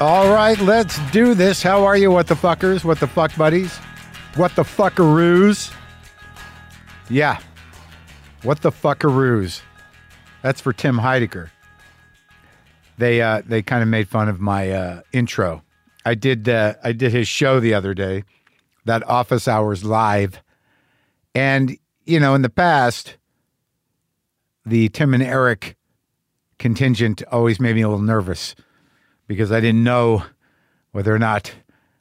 All right, let's do this. How are you, what the fuckers? What the fuck buddies? What the fuckaroos? Yeah. What the fuckaroos? That's for Tim Heidecker. They uh, they kind of made fun of my uh, intro. I did uh, I did his show the other day, that Office Hours Live, and you know in the past, the Tim and Eric contingent always made me a little nervous because I didn't know whether or not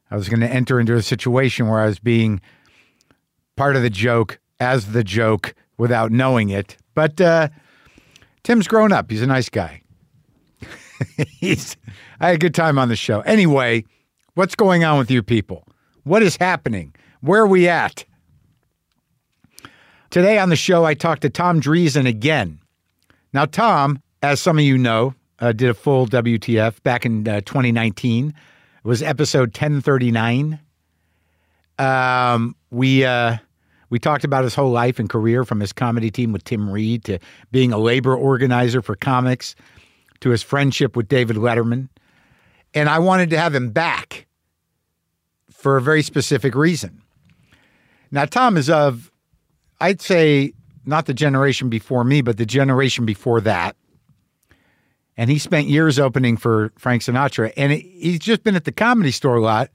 I was going to enter into a situation where I was being part of the joke as the joke without knowing it. But uh, Tim's grown up. He's a nice guy. He's. I had a good time on the show. Anyway, what's going on with you people? What is happening? Where are we at? Today on the show, I talked to Tom Dreesen again. Now, Tom, as some of you know, uh, did a full WTF back in uh, 2019. It was episode 1039. Um, we uh, we talked about his whole life and career, from his comedy team with Tim Reid to being a labor organizer for comics, to his friendship with David Letterman. And I wanted to have him back for a very specific reason. Now, Tom is of, I'd say, not the generation before me, but the generation before that and he spent years opening for Frank Sinatra. And it, he's just been at the comedy store a lot.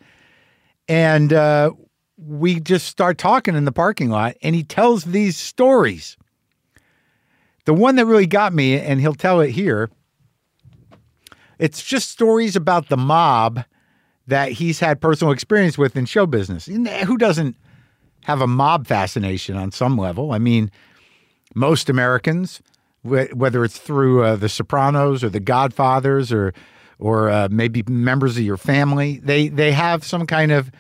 And uh, we just start talking in the parking lot, and he tells these stories. The one that really got me, and he'll tell it here, it's just stories about the mob that he's had personal experience with in show business. Who doesn't have a mob fascination on some level? I mean, most Americans whether it's through uh, The Sopranos or The Godfathers or or uh, maybe members of your family. They they have some kind of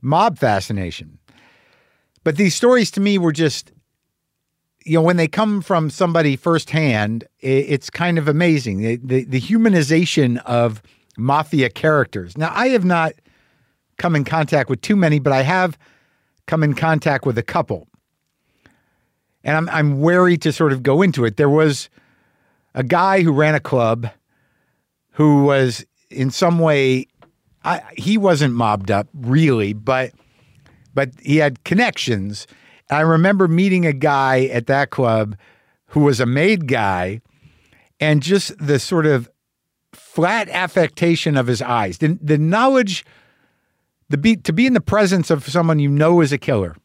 mob fascination. But these stories to me were just, you know, when they come from somebody firsthand, it's kind of amazing. The, the, the humanization of mafia characters. Now, I have not come in contact with too many, but I have come in contact with a couple and I'm I'm wary to sort of go into it. There was a guy who ran a club who was in some way I, he wasn't mobbed up really, but but he had connections. I remember meeting a guy at that club who was a made guy, and just the sort of flat affectation of his eyes, the, the knowledge, the be, to be in the presence of someone you know is a killer.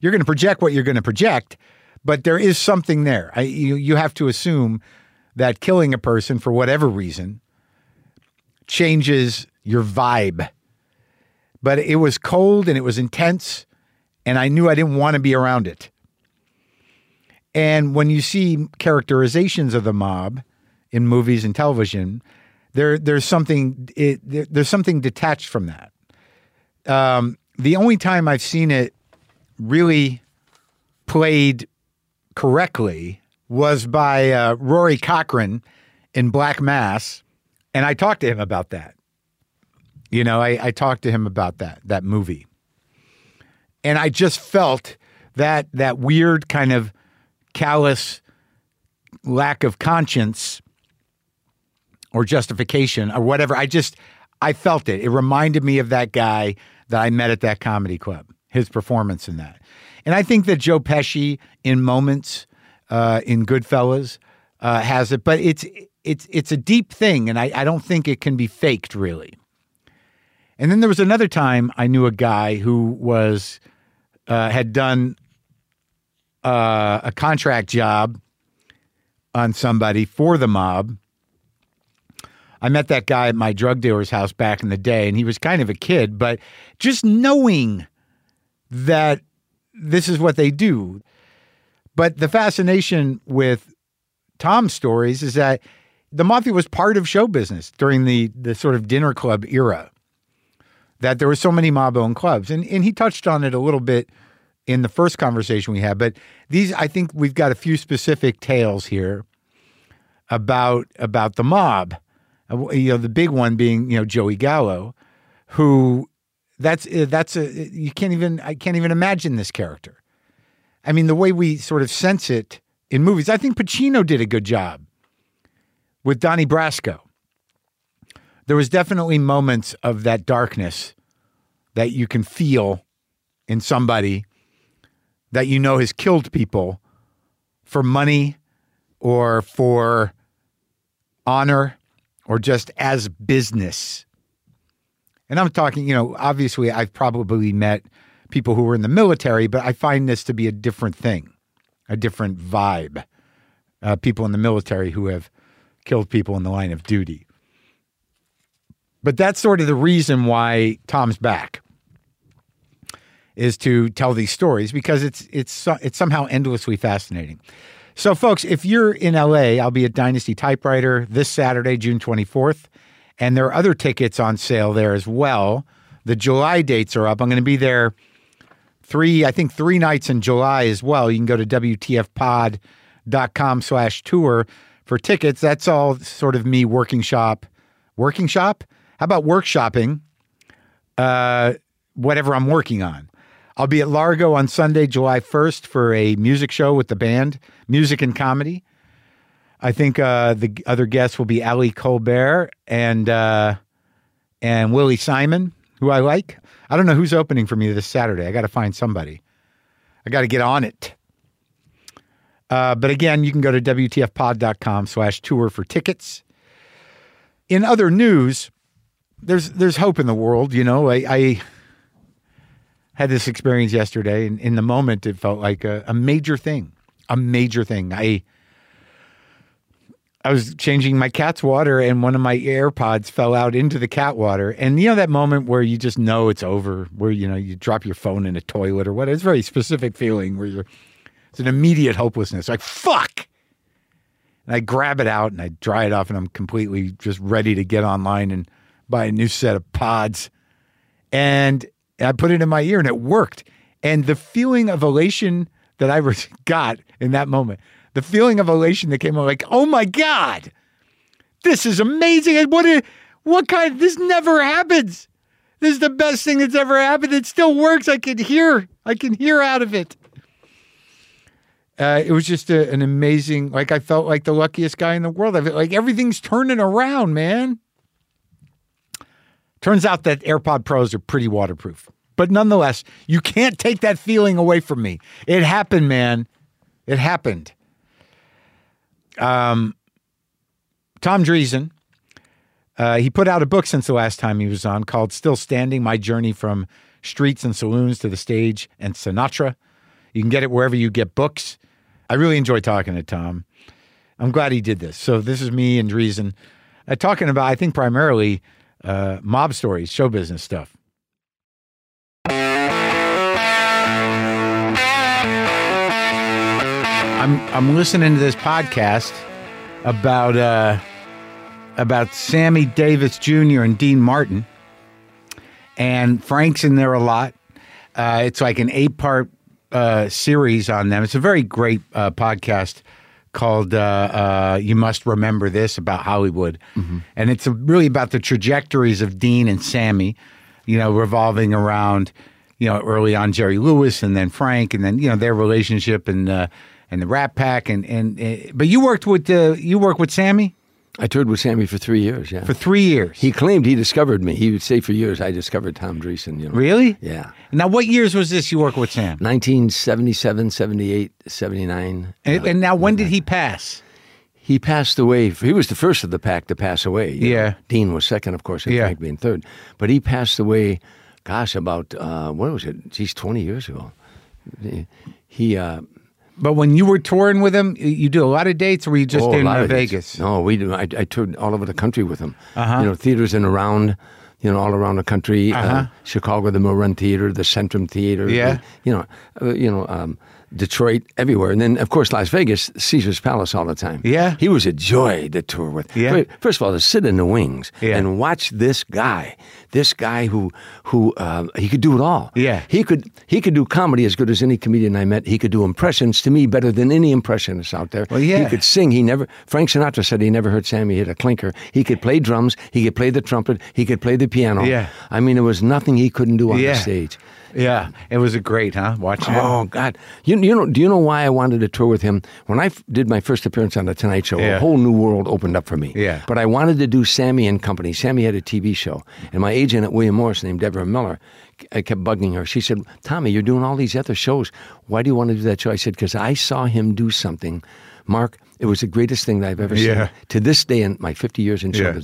You're going to project what you're going to project, but there is something there. I, you, you have to assume that killing a person for whatever reason changes your vibe. But it was cold and it was intense, and I knew I didn't want to be around it. And when you see characterizations of the mob in movies and television, there there's something it, there, there's something detached from that. Um, the only time I've seen it really played correctly was by uh, Rory Cochrane in Black Mass, and I talked to him about that. You know, I, I talked to him about that that movie, and I just felt that that weird kind of callous lack of conscience or justification or whatever. I just I felt it. It reminded me of that guy that I met at that comedy club. His performance in that. And I think that Joe Pesci, in moments uh, in Goodfellas, uh, has it, but it's it's it's a deep thing, and I, I don't think it can be faked really. And then there was another time I knew a guy who was uh, had done uh, a contract job on somebody for the mob. I met that guy at my drug dealer's house back in the day, and he was kind of a kid, but just knowing that this is what they do. But the fascination with Tom's stories is that the mafia was part of show business during the the sort of dinner club era. That there were so many mob owned clubs. And and he touched on it a little bit in the first conversation we had, but these I think we've got a few specific tales here about about the mob. Uh, you know, the big one being, you know, Joey Gallo, who that's uh, that's a you can't even I can't even imagine this character. I mean, the way we sort of sense it in movies. I think Pacino did a good job with Donnie Brasco. there was definitely moments of that darkness that you can feel in somebody that you know has killed people for money or for honor or just as business. And I'm talking, you know, obviously I've probably met people who were in the military, but I find this to be a different thing, a different vibe. Uh, people in the military who have killed people in the line of duty. But that's sort of the reason why Tom's back is to tell these stories because it's it's it's somehow endlessly fascinating. So, folks, if you're in LA, I'll be at Dynasty Typewriter this Saturday, June 24th, and there are other tickets on sale there as well. The July dates are up. I'm going to be there three, I think, three nights in July as well. You can go to WTFpod.com slash tour for tickets. That's all sort of me working shop. Working shop? How about workshopping uh, whatever I'm working on? I'll be at Largo on Sunday, July 1st for a music show with the band, music and comedy. I think uh, the other guests will be Ali Kolbert and uh, and Willie Simon, who I like. I don't know who's opening for me this Saturday. I got to find somebody. I got to get on it. Uh, but again, you can go to WTFpod.com slash tour for tickets. In other news, there's there's hope in the world. You know, I, I had this experience yesterday, and in the moment, it felt like a, a major thing, a major thing. I I was changing my cat's water, and one of my AirPods fell out into the cat water. And you know that moment where you just know it's over, where you know you drop your phone in a toilet or what? It's a very specific feeling where you're. It's an immediate hopelessness, like fuck. And I grab it out and I dry it off, and I'm completely just ready to get online and buy a new set of pods. And I put it in my ear and it worked. And the feeling of elation that I got in that moment, the feeling of elation that came out like, oh my God, this is amazing. What, a, what kind, of this never happens. This is the best thing that's ever happened. It still works. I can hear, I can hear out of it. Uh, it was just a, an amazing, like I felt like the luckiest guy in the world. I like everything's turning around, man. Turns out that AirPod Pros are pretty waterproof. But nonetheless, you can't take that feeling away from me. It happened, man. It happened. Um, Tom Dreesen, uh, he put out a book since the last time he was on called Still Standing My Journey from Streets and Saloons to the Stage and Sinatra. You can get it wherever you get books. I really enjoy talking to Tom. I'm glad he did this. So, this is me and Dreesen uh, talking about, I think, primarily uh, mob stories, show business stuff. I'm I'm listening to this podcast about uh, about Sammy Davis Jr. and Dean Martin, and Frank's in there a lot. Uh, it's like an eight part uh, series on them. It's a very great uh, podcast called uh, uh, "You Must Remember This" about Hollywood, mm-hmm. and it's really about the trajectories of Dean and Sammy. You know, revolving around you know early on Jerry Lewis and then Frank, and then you know their relationship and uh, and the Rat Pack, and and uh, but you worked with uh, you worked with Sammy. I toured with Sammy for three years. Yeah, for three years. He claimed he discovered me. He would say for years I discovered Tom Dreesen. You know. Really? Yeah. Now, what years was this you worked with Sam? 1977, 78, 79. And, uh, and now, when did he pass? He passed away. He was the first of the pack to pass away. Yeah. Know. Dean was second, of course, and Yeah. Frank being third. But he passed away, gosh, about, uh, what was it? Geez, 20 years ago. He, uh, But when you were touring with him, you did a lot of dates, or were you just Oh, in uh, of dates. Vegas? No, we do. I, I toured all over the country with him. Uh-huh. You know, theaters in around, you know, all around the country. Uh-huh. Uh, Chicago, the Mill Theater, the Centrum Theater. Yeah. the- you know, uh, you know, um, Detroit, everywhere, and then of course Las Vegas, Caesar's Palace all the time. Yeah. he was a joy to tour with. Yeah. First of all, to sit in the wings Yeah. and watch this guy, this guy who who um, he could do it all. Yeah. he could he could do comedy as good as any comedian I met. He could do impressions to me better than any impressionist out there. Well, yeah. He could sing. He never. Frank Sinatra said he never heard Sammy hit a clinker. He could play drums. He could play the trumpet. He could play the piano. Yeah. I mean, there was nothing he couldn't do on Yeah. the stage. Yeah, it was a great, huh? Watching it. Oh God! You, you know? Do you know why I wanted to tour with him? When I f- did my first appearance on the Tonight Show, Yeah. a whole new world opened up for me. Yeah. But I wanted to do Sammy and Company. Sammy had a TV show, and my agent at William Morris, named Deborah Miller, I uh, kept bugging her. She said, "Tommy, you're doing all these other shows. Why do you want to do that show?" I said, "Because I saw him do something, Mark. It was the greatest thing that I've ever Yeah. seen. To this day, in my 50 years in Yeah.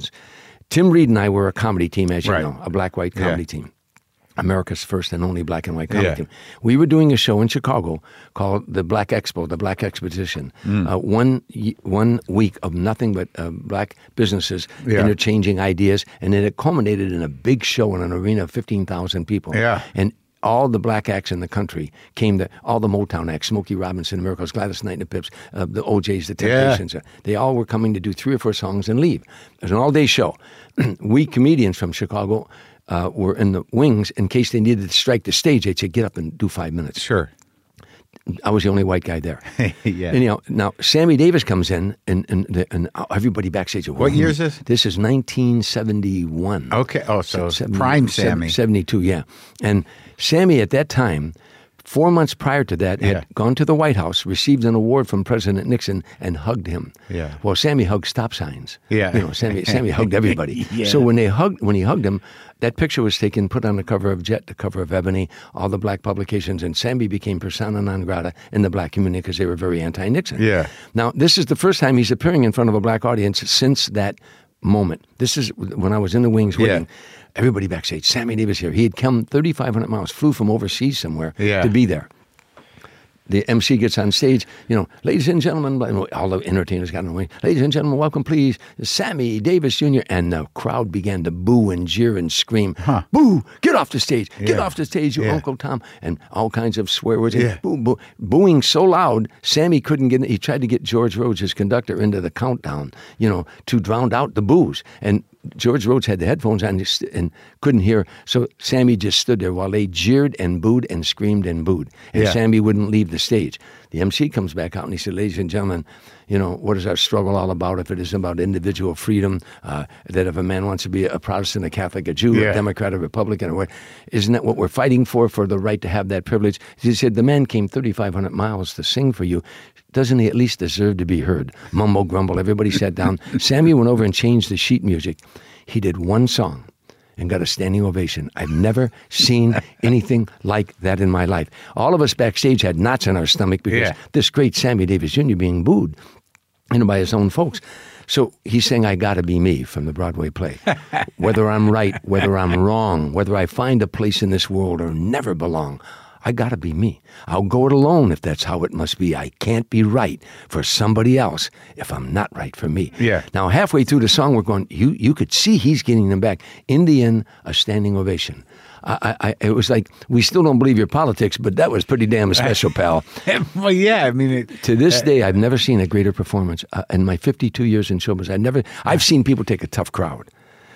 Tim Reid and I were a comedy team, as you Right. know, a black-white Yeah. comedy team." America's first and only black and white comedy Yeah. team. We were doing a show in Chicago called the Black Expo, the Black Exposition. Mm. Uh, one one week of nothing but uh, black businesses Yeah. interchanging ideas, and then it culminated in a big show in an arena of fifteen thousand people. Yeah. and. All the black acts in the country came to all the Motown acts, Smokey Robinson, Miracles, Gladys Knight and the Pips, uh, the O'Jays, the Temptations. uh, They all were coming to do three or four songs and leave. It was an all day show. we comedians from Chicago uh, were in the wings in case they needed to strike the stage. They'd say, get up and do five minutes. Sure. I was the only white guy there. Yeah. Anyhow, now Sammy Davis comes in, and and, the, and everybody backstage. What year is this? This is 1971. Okay. Oh, so Se- prime seven- Sammy. 72, yeah. And Sammy at that time, four months prior to that, had Yeah. gone to the White House, received an award from President Nixon, and hugged him. Yeah. Well, Sammy hugged stop signs. Yeah. You know, Sammy, Sammy hugged everybody. Yeah. So when they hugged, when he hugged him, that picture was taken, put on the cover of Jet, the cover of Ebony, all the black publications, and Sammy became persona non grata in the black community because they were very anti-Nixon. Yeah. Now, this is the first time he's appearing in front of a black audience since that moment. This is when I was in the wings waiting. Yeah. Everybody backstage. Sammy Davis here. He had come 3,500 miles, flew from overseas somewhere Yeah. to be there. The MC gets on stage, you know, ladies and gentlemen, all the entertainers got in the way. Ladies and gentlemen, welcome, please, Sammy Davis Jr. And the crowd began to boo and jeer and scream, "Boo! Get off the stage! Get Yeah. off the stage, you Yeah. Uncle Tom!" And all kinds of swear words. Yeah. Boo, boo, booing so loud, Sammy couldn't get. He tried to get George Rhodes, his conductor, into the countdown, you know, to drown out the boos. And George Rhodes had the headphones on and couldn't hear. So Sammy just stood there while they jeered and booed and screamed and booed. And Yeah. Sammy wouldn't leave the stage. The MC comes back out and he said, "Ladies and gentlemen, you know what is our struggle all about? If it isn't about individual freedom, uh, that if a man wants to be a Protestant, a Catholic, a Jew, Yeah. a Democrat, a Republican, or what, isn't that what we're fighting for? For the right to have that privilege?" He said, "The man came 3,500 miles to sing for you. Doesn't he at least deserve to be heard?" Mumble grumble. Everybody sat down. Sammy went over and changed the sheet music. He did one song and got a standing ovation. I've never seen anything like that in my life. All of us backstage had knots in our stomach because Yeah. this great Sammy Davis Jr. being booed, you know, by his own folks. So he's saying, "I Gotta Be Me" from the Broadway play. whether I'm right, whether I'm wrong, whether I find a place in this world or never belong. I gotta be me. I'll go it alone if that's how it must be. I can't be right for somebody else if I'm not right for me. Yeah. Now, halfway through the song, we're going, you, you could see he's getting them back. In the end, a standing ovation. I, I, it was like, we still don't believe your politics, but that was pretty damn special, pal. well, yeah. I mean, it, To this day, I've never seen a greater performance. Uh, in my 52 years in showbiz, I never, I've seen people take a tough crowd.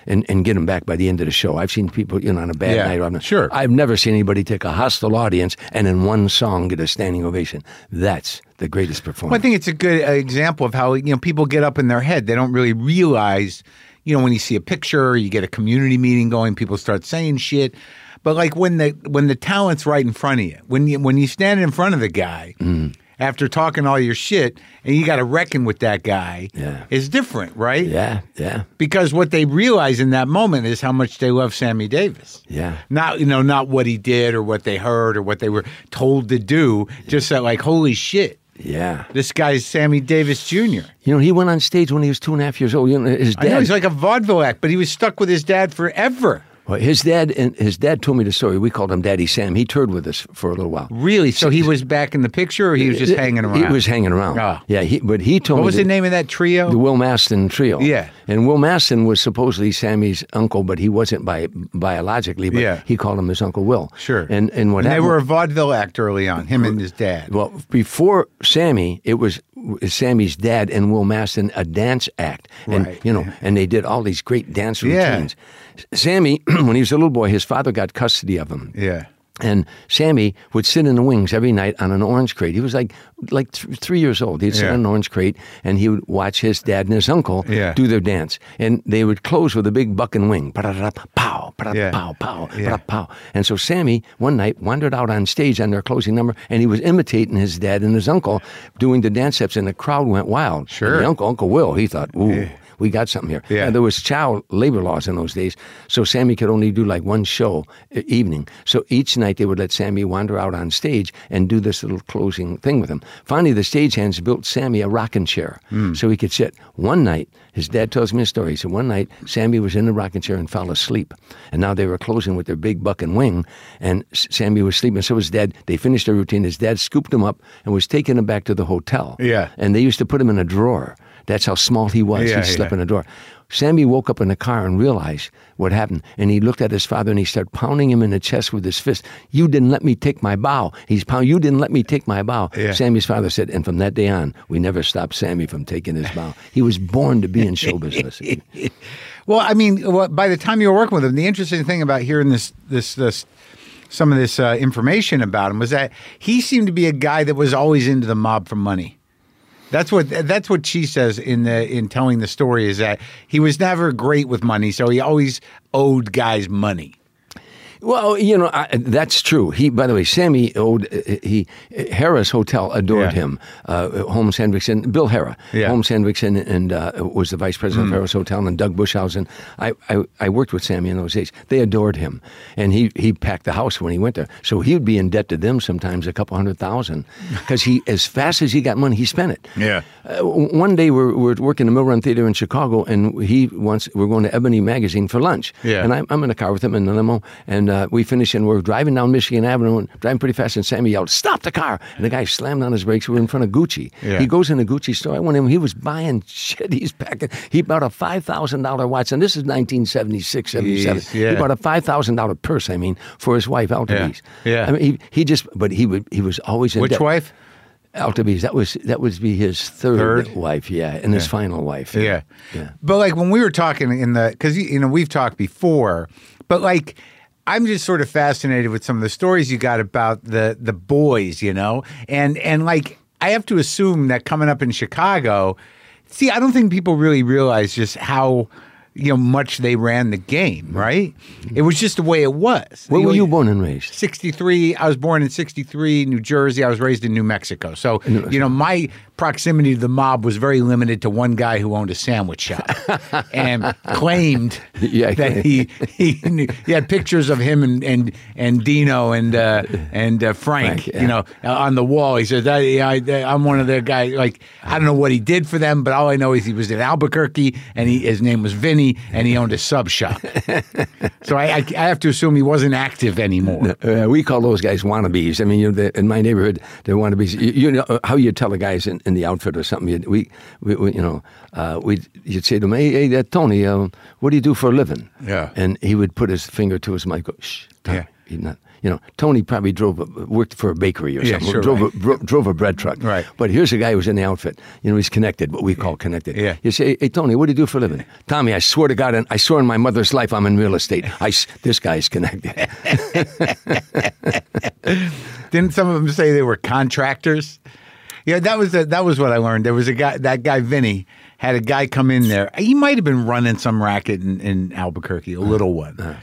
And, and get them back by the end of the show. I've seen people, you know, on a bad Yeah, night. on a- sure. I've never seen anybody take a hostile audience and in one song get a standing ovation. That's the greatest performance. Well, I think it's a good uh, example of how you know people get up in their head. They don't really realize, you know, when you see a picture, you get a community meeting going, people start saying shit. But like when the when the talent's right in front of you, when you when you stand in front of the guy Mm. after talking all your shit, and you got to reckon with that guy, Yeah. is different, right? yeah, yeah, Because what they realize in that moment is how much they love Sammy Davis. yeah. Not you know not what he did or what they heard or what they were told to do. Just that like holy shit. Yeah. This guy's Sammy Davis Jr. You know, he went on stage when he was two and a half years old. You know, his I know dad. he's like a vaudeville act, but he was stuck with his dad forever. well, his dad and his dad told me the story. We called him Daddy Sam. He toured with us for a little while. Really? So he was back in the picture, or he was just hanging around? He was hanging around. Ah. Yeah, he, but he told What me What was the name of that trio? The Will Mastin trio. Yeah. And Will Mastin was supposedly Sammy's uncle, but he wasn't bi- biologically, but Yeah. he called him his Uncle Will. Sure. And and what And they were a vaudeville act early on. Him and his dad. well, before Sammy, it was Sammy's dad and Will Mastin, a dance act. And, Right, you know, yeah. and they did all these great dance routines. Yeah. routines. Sammy, when he was a little boy, his father got custody of him. Yeah. And Sammy would sit in the wings every night on an orange crate. He was like like th- three years old. He'd sit Yeah. on an orange crate and he would watch his dad and his uncle Yeah. do their dance. And they would close with a big buck and wing. Pow, Yeah. pow, pow, Yeah. pow. And so Sammy one night wandered out on stage on their closing number and he was imitating his dad and his uncle doing the dance steps and the crowd went wild. Sure. And the uncle, Uncle Will, he thought, ooh. We got something here. Yeah. And there was child labor laws in those days, so Sammy could only do like one show evening. So each night they would let Sammy wander out on stage and do this little closing thing with him. Finally, the stagehands built Sammy a rocking chair hmm. so he could sit. One night, his dad tells me a story. He said one night Sammy was in the rocking chair and fell asleep, and now they were closing with their big buck and wing, and S- Sammy was sleeping. So his dad. They finished their routine. His dad scooped him up and was taking him back to the hotel. Yeah. and they used to put him in a drawer. That's how small he was. Yeah, he slept yeah. in a door. Sammy woke up in the car and realized what happened, and he looked at his father and he started pounding him in the chest with his fist. You didn't let me take my bow. He's pound. You didn't let me take my bow. Yeah. Sammy's father said, and from that day on, we never stopped Sammy from taking his bow. He was born to be in show business. Well, I mean, well, by the time you were working with him, the interesting thing about hearing this, this, this, some of this uh, information about him was that he seemed to be a guy that was always into the mob for money. That's what that's what she says in the in telling the story is that he was never great with money, so he always owed guys money. Well, you know I, that's true. He, by the way, Sammy owed uh, he Harrah's Hotel adored Yeah. him. Uh, Holmes Hendrickson, Bill Harrah, Yeah. Holmes Hendrickson, and uh, was the vice president Mm. of Harrah's Hotel, and Doug Bushhausen. I, I I worked with Sammy in those days. They adored him, and he he packed the house when he went there. So he would be in debt to them sometimes a couple hundred thousand, because he as fast as he got money, he spent it. Yeah. Uh, one day we're, we're working the Mill Run Theater in Chicago, and he wants we're going to Ebony Magazine for lunch. Yeah. And I'm, I'm in the car with him in the limo, and uh, we finish, and we're driving down Michigan Avenue, and driving pretty fast, and Sammy yelled, "Stop the car!" And the guy slammed on his brakes. We were in front of Gucci. Yeah. He goes in a Gucci store. I went in. He was buying shit. He's packing. He bought a five thousand dollar watch, and this is 1976, 77. Jeez, yeah. He bought a five thousand dollar purse. I mean, for his wife, Altovise. Yeah. I mean, he, he just, but he would, he was always in Which debt. wife? Altovise. That was that would be his third, Third? wife, yeah, and his final wife. Yeah. Yeah. But like when we were talking in the, because, you know, we've talked before, but like, I'm just sort of fascinated with some of the stories you got about the the boys, you know, and and like I have to assume that coming up in Chicago, see, I don't think people really realize just how you know much they ran the game, mm-hmm. right? It was just the way it was. Where You were you born and raised? 63 i was born in 63 new jersey i was raised in new mexico so you know my proximity to the mob was very limited to one guy who owned a sandwich shop and claimed Yeah, that he he, knew, he had pictures of him and and, and dino and uh, and uh, frank, Frank, yeah. you know uh, on the wall he says I, I, i'm one of their guys like i don't know what he did for them but all i know is he was in albuquerque and he, his name was vinny and he owned a sub shop so I, I, I have to assume he wasn't active anymore Uh, we call those guys wannabes. I mean, you know, the, in my neighborhood, they're wannabes. You, you know how you tell a guys in, in the outfit or something. You, we, we, we, you know, uh, we you'd say to him, "Hey, hey Tony, uh, what do you do for a living?" Yeah. and he would put his finger to his mic. Go, Shh, Tony. Yeah. Not. You know, Tony probably drove, a, worked for a bakery or Yeah, something. sure, drove, right. a, dro- drove a bread truck. Right. But here's a guy who's in the outfit. You know, he's connected, what we call connected. Yeah. You say, hey, Tony, what do you do for a living? Tommy, I swear to God, and I swear in my mother's life, I'm in real estate. I, this guy's connected. Didn't some of them say they were contractors? Yeah, that was the, that was what I learned. There was a guy, that guy Vinny had a guy come in there. He might have been running some racket in, in Albuquerque, a little one.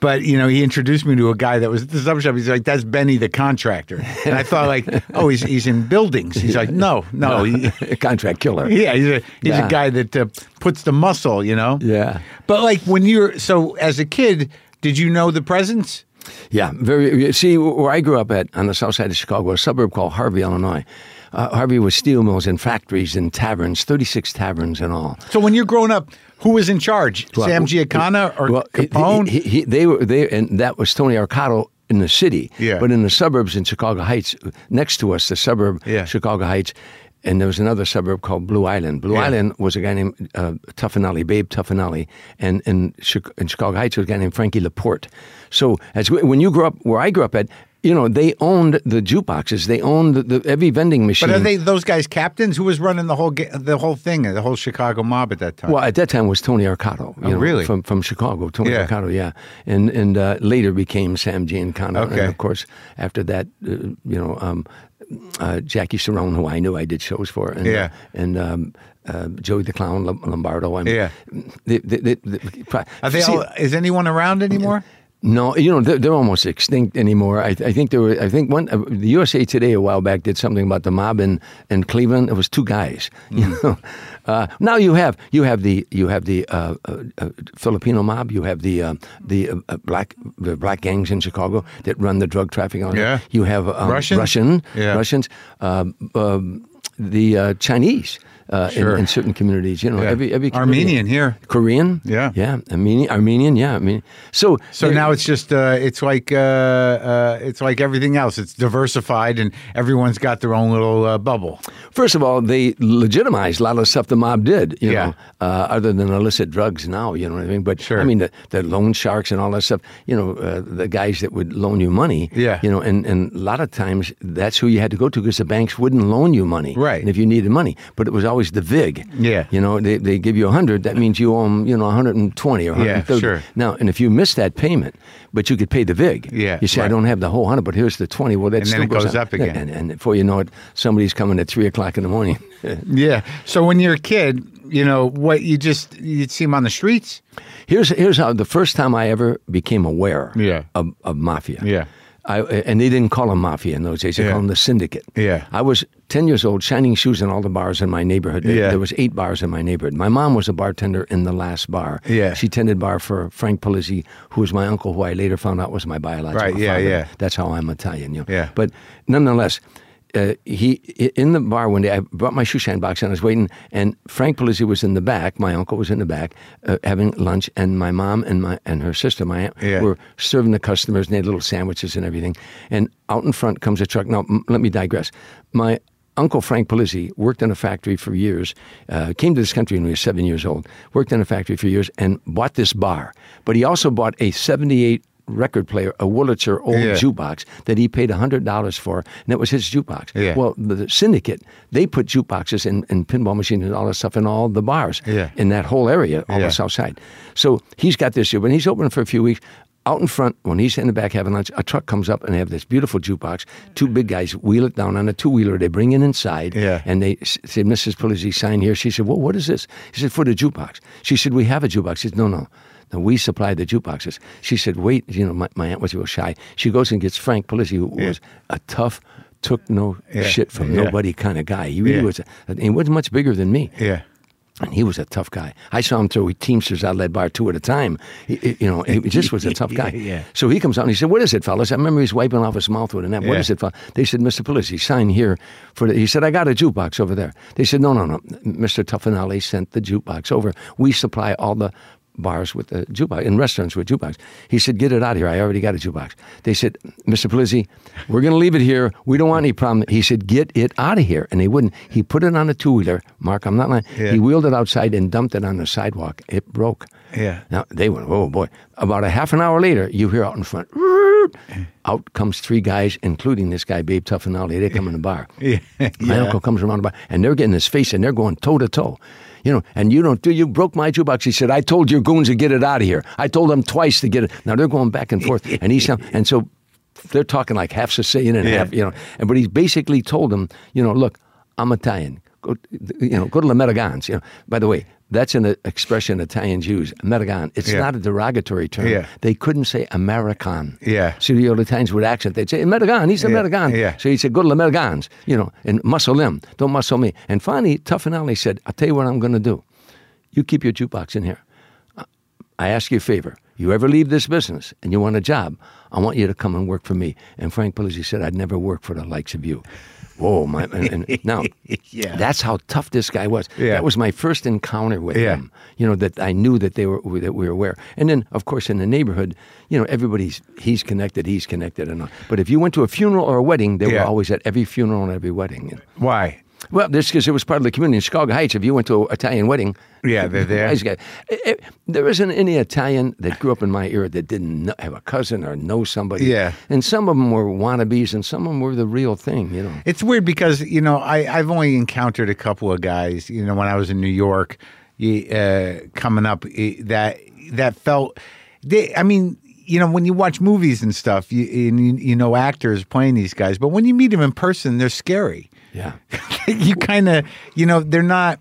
But you know, he introduced me to a guy that was at the sub shop. He's like, "That's Benny, the contractor," and I thought, like, "Oh, he's he's in buildings." He's like, "No, no, he, Contract killer. yeah, he's a he's Yeah. a guy that uh, puts the muscle, you know." Yeah. But like when you're so as a kid, did you know the presence? Yeah, very. See, where I grew up at on the south side of Chicago, a suburb called Harvey, Illinois. Uh, Harvey was steel mills and factories and taverns, 36 taverns in all. So when you're growing up, who was in charge? Sam Giancana or Well, Capone? He, he, they were there, and that was Tony Accardo in the city. Yeah. But in the suburbs in Chicago Heights, next to us, the suburb Yeah. Chicago Heights, and there was another suburb called Blue Island. Blue Yeah. Island was a guy named uh, Tuffinelli, Babe Tuffinelli, and in, in Chicago Heights was a guy named Frankie Laporte. So as we, when you grew up, where I grew up at. You know, they owned the jukeboxes. They owned the, the, every vending machine. But are they those guys captains? Who was running the whole the whole thing, the whole Chicago mob at that time? Well, at that time was Tony Accardo. You Oh, know, really? From from Chicago, Tony Yeah. Accardo, yeah, and and uh, later became Sam Giancana. Okay. And of course, after that, uh, you know, um, uh, Jackie Cerone, who I knew I did shows for, and, Yeah. and um, uh, Joey the Clown Lombardo. I mean, Yeah. they, they, they, they- Are they see, all, is anyone around anymore? No, you know they're, they're almost extinct anymore. I, I think there were. I think one uh, the USA Today a while back did something about the mob in, in Cleveland. It was two guys. You Mm. know, uh, now you have you have the you have the uh, uh, uh, Filipino mob. You have the uh, the uh, black the black gangs in Chicago that run the drug trafficking. On. Yeah. You have um, Russians? Russian Yeah. Russians. Um, um, the uh, Chinese uh, Sure. in, in certain communities, you know, Yeah. every every community. Armenian here. Korean, Yeah. yeah, Armenian, Armenian, yeah. I mean, so So now it's just uh, it's like uh, uh, it's like everything else. It's diversified, and everyone's got their own little uh, bubble. First of all, they legitimized a lot of the stuff the mob did, you Yeah. know, uh, other than illicit drugs now, you know what I mean? But Sure. I mean, the, the loan sharks and all that stuff, you know, uh, the guys that would loan you money, Yeah. you know, and, and a lot of times that's who you had to go to because the banks wouldn't loan you money. Right. And if you needed money, but it was always the VIG. Yeah. You know, they, they give you a 100, that means you owe them, you know, 120 or Yeah, 130. sure. Now, and if you miss that payment, but you could pay the VIG. Yeah, You say, I don't have the whole 100, but here's the 20. Well, that And still it goes up again. And, and before you know it, somebody's coming at 3 o'clock in the morning. Yeah. So when you're a kid, you know what you just you'd see them on the streets. Here's here's how the first time I ever became aware Yeah. of, of mafia. Yeah. I, and they didn't call them mafia in those days. They Yeah. called them the syndicate. Yeah. I was 10 years old, shining shoes in all the bars in my neighborhood. There, Yeah. there was eight bars in my neighborhood. My mom was a bartender in the last bar. Yeah. She tended bar for Frank Polizzi, who was my uncle, who I later found out was my biological Right, yeah, father. yeah. That's how I'm Italian. You know? Yeah. But nonetheless, uh, he in the bar one day. I brought my shoe shine box and I was waiting, and Frank Polizzi was in the back. My uncle was in the back uh, having lunch, and my mom and my and her sister, my aunt, Yeah. were serving the customers, and they had little sandwiches and everything. And out in front comes a truck. Now, m- let me digress. My uncle Frank Polizzi worked in a factory for years. Uh, came to this country when he was seven years old. Worked in a factory for years and bought this bar. But he also bought a '78 record player, a Wurlitzer old Yeah. jukebox that he paid hundred dollars for, and it was his jukebox. Yeah. Well, the, the syndicate they put jukeboxes and, and pinball machines and all that stuff in all the bars Yeah. in that whole area, on the south side. So he's got this here, but he's open for a few weeks. Out in front, when he's in the back having lunch, a truck comes up and they have this beautiful jukebox. Two big guys wheel it down on a two wheeler. They bring it inside, Yeah. and they s- said, "Mrs. Polizzi, sign here." She said, "Well, what is this?" He said, "For the jukebox." She said, "We have a jukebox." She said, "No, no." No, we supply the jukeboxes. She said, "Wait, you know, my, my aunt was real shy." She goes and gets Frank Polizzi, who was a tough, took no Yeah. shit from Yeah. nobody kind of guy. He really Yeah. was. A, he wasn't much bigger than me. Yeah. And he was a tough guy. I saw him throw Teamsters out of that bar two at a time. He, you know, he just was a tough guy. Yeah. So he comes out and he said, "What is it, fellas?" I remember he's wiping off his mouth with a. What Yeah. is it, fellas? They said, "Mr. Polizzi, sign here for." The, he said, "I got a jukebox over there." They said, "No, no, no. Mr. Tuffanelli sent the jukebox over. We supply all the." Bars with the jukebox in restaurants with jukebox. He said, "Get it out of here. I already got a jukebox." They said, "Mr. Polizzi, we're going to leave it here. We don't want any problem." He said, "Get it out of here," and they wouldn't. He put it on a two wheeler. Mark, I'm not lying. Yeah. He wheeled it outside and dumped it on the sidewalk. It broke. Yeah. Now they went, oh boy. About a half an hour later, you hear out in front, out comes three guys, including this guy, Babe Tuffinelli. They come in the bar. Yeah. My Yeah. uncle comes around the bar, and they're getting his face, and they're going toe to toe. You know, and you don't do you broke my jukebox. He said, I told your goons to get it out of here. I told them twice to get it. Now they're going back and forth, and he's and so they're talking like half Sicilian and Yeah. half, you know. And but he's basically told them, you know, look, I'm Italian. Go, you know, go to the Metagans. You know, by the way, that's an expression Italians use. Metagan. It's Yeah. not a derogatory term. Yeah. They couldn't say American. Yeah. So the old Italians with accent, they'd say Metagan. He's a Yeah, Metagan. yeah. So he said, go to the Metagans. You know, and muscle them. Don't muscle me. And finally, Tuffanelli said, I'll tell you what I'm going to do. You keep your jukebox in here. I ask you a favor. You ever leave this business and you want a job, I want you to come and work for me. And Frank Polizzi said, I'd never work for the likes of you. Whoa, my, and, and now, Yeah. that's how tough this guy was. Yeah. That was my first encounter with Yeah. him. You know that I knew that they were that we were aware. And then, of course, in the neighborhood, you know, everybody's he's connected, he's connected, and all. But if you went to a funeral or a wedding, they Yeah. were always at every funeral and every wedding. Why? Well, this because it was part of the community in Chicago Heights. If you went to an Italian wedding, Yeah, they're there. Nice guy. Eh, eh, There isn't any Italian that grew up in my era that didn't know, have a cousin or know somebody. Yeah. And some of them were wannabes, and some of them were the real thing. You know. It's weird because you know I I've only encountered a couple of guys. You know when I was in New York, uh, coming up eh, that that felt. They, I mean, you know when you watch movies and stuff, you and you, you know actors playing these guys, but when you meet them in person, they're scary. Yeah. you kind of you know they're not.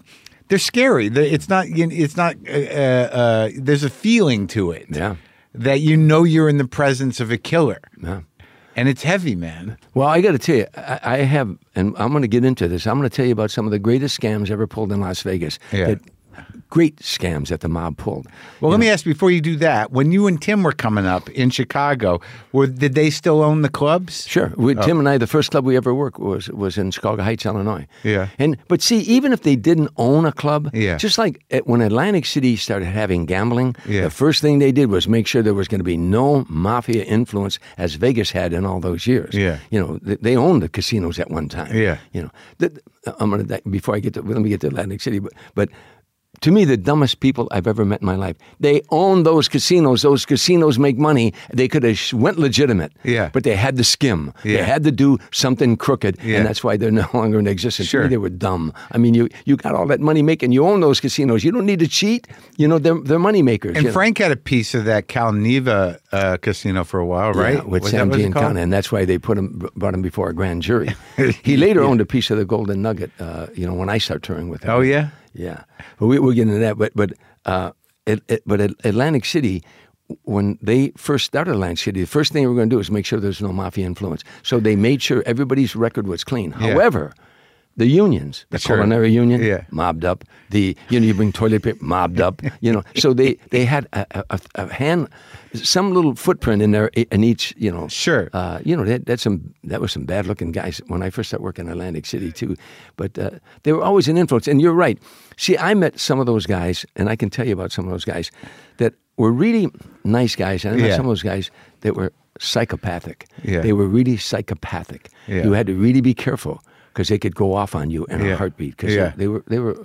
They're scary. It's not. you- It's not. Uh, uh, there's a feeling to it. Yeah. That you know you're in the presence of a killer, Yeah. and it's heavy, man. Well, I got to tell you, I, I have, and I'm going to get into this. I'm going to tell you about some of the greatest scams ever pulled in Las Vegas. Yeah. That, great scams that the mob pulled. Well, let me ask before you do that. When you and Tim were coming up in Chicago, were did they still own the clubs? Sure. We, oh. Tim and I, the first club we ever worked was was in Chicago Heights, Illinois. Yeah. And but see, even if they didn't own a club, Yeah. just like at, when Atlantic City started having gambling, Yeah. the first thing they did was make sure there was going to be no mafia influence, as Vegas had in all those years. Yeah. You know, they, they owned the casinos at one time. Yeah. You know, the, I'm gonna before I get to let me get to Atlantic City, but but. To me, the dumbest people I've ever met in my life. They own those casinos. Those casinos make money. They could have sh- went legitimate. Yeah. But they had to skim. Yeah. They had to do something crooked, Yeah. and that's why they're no longer in existence. To Sure. me, they were dumb. I mean, you you got all that money making. You own those casinos. You don't need to cheat. You know, they're they're money makers. And you know. Frank had a piece of that Calneva uh, casino for a while, right? Yeah, with Was Sam what it's called? Giancana, and that's why they put him brought him before a grand jury. he later owned a piece of the Golden Nugget. Uh, you know, when I started touring with him. Oh yeah. Yeah, but we, we'll get into that. But but uh, it, it, but at Atlantic City, when they first started Atlantic City, the first thing they were going to do is make sure there's no mafia influence. So they made sure everybody's record was clean. Yeah. However. The unions, the Sure. culinary union, Yeah. mobbed up. The you know you bring toilet paper, mobbed up. You know, so they they had a, a, a- a hand, some little footprint in there in each. You know, Sure. uh, you know that that's some that was some bad looking guys when I first started working in Atlantic City too, but uh, they were always an influence. And you're right. See, I met some of those guys, and I can tell you about some of those guys that were really nice guys, and I met Yeah. some of those guys that were psychopathic. Yeah. They were really psychopathic. Yeah. You had to really be careful because they could go off on you in Yeah. a heartbeat. Because Yeah. they were they were.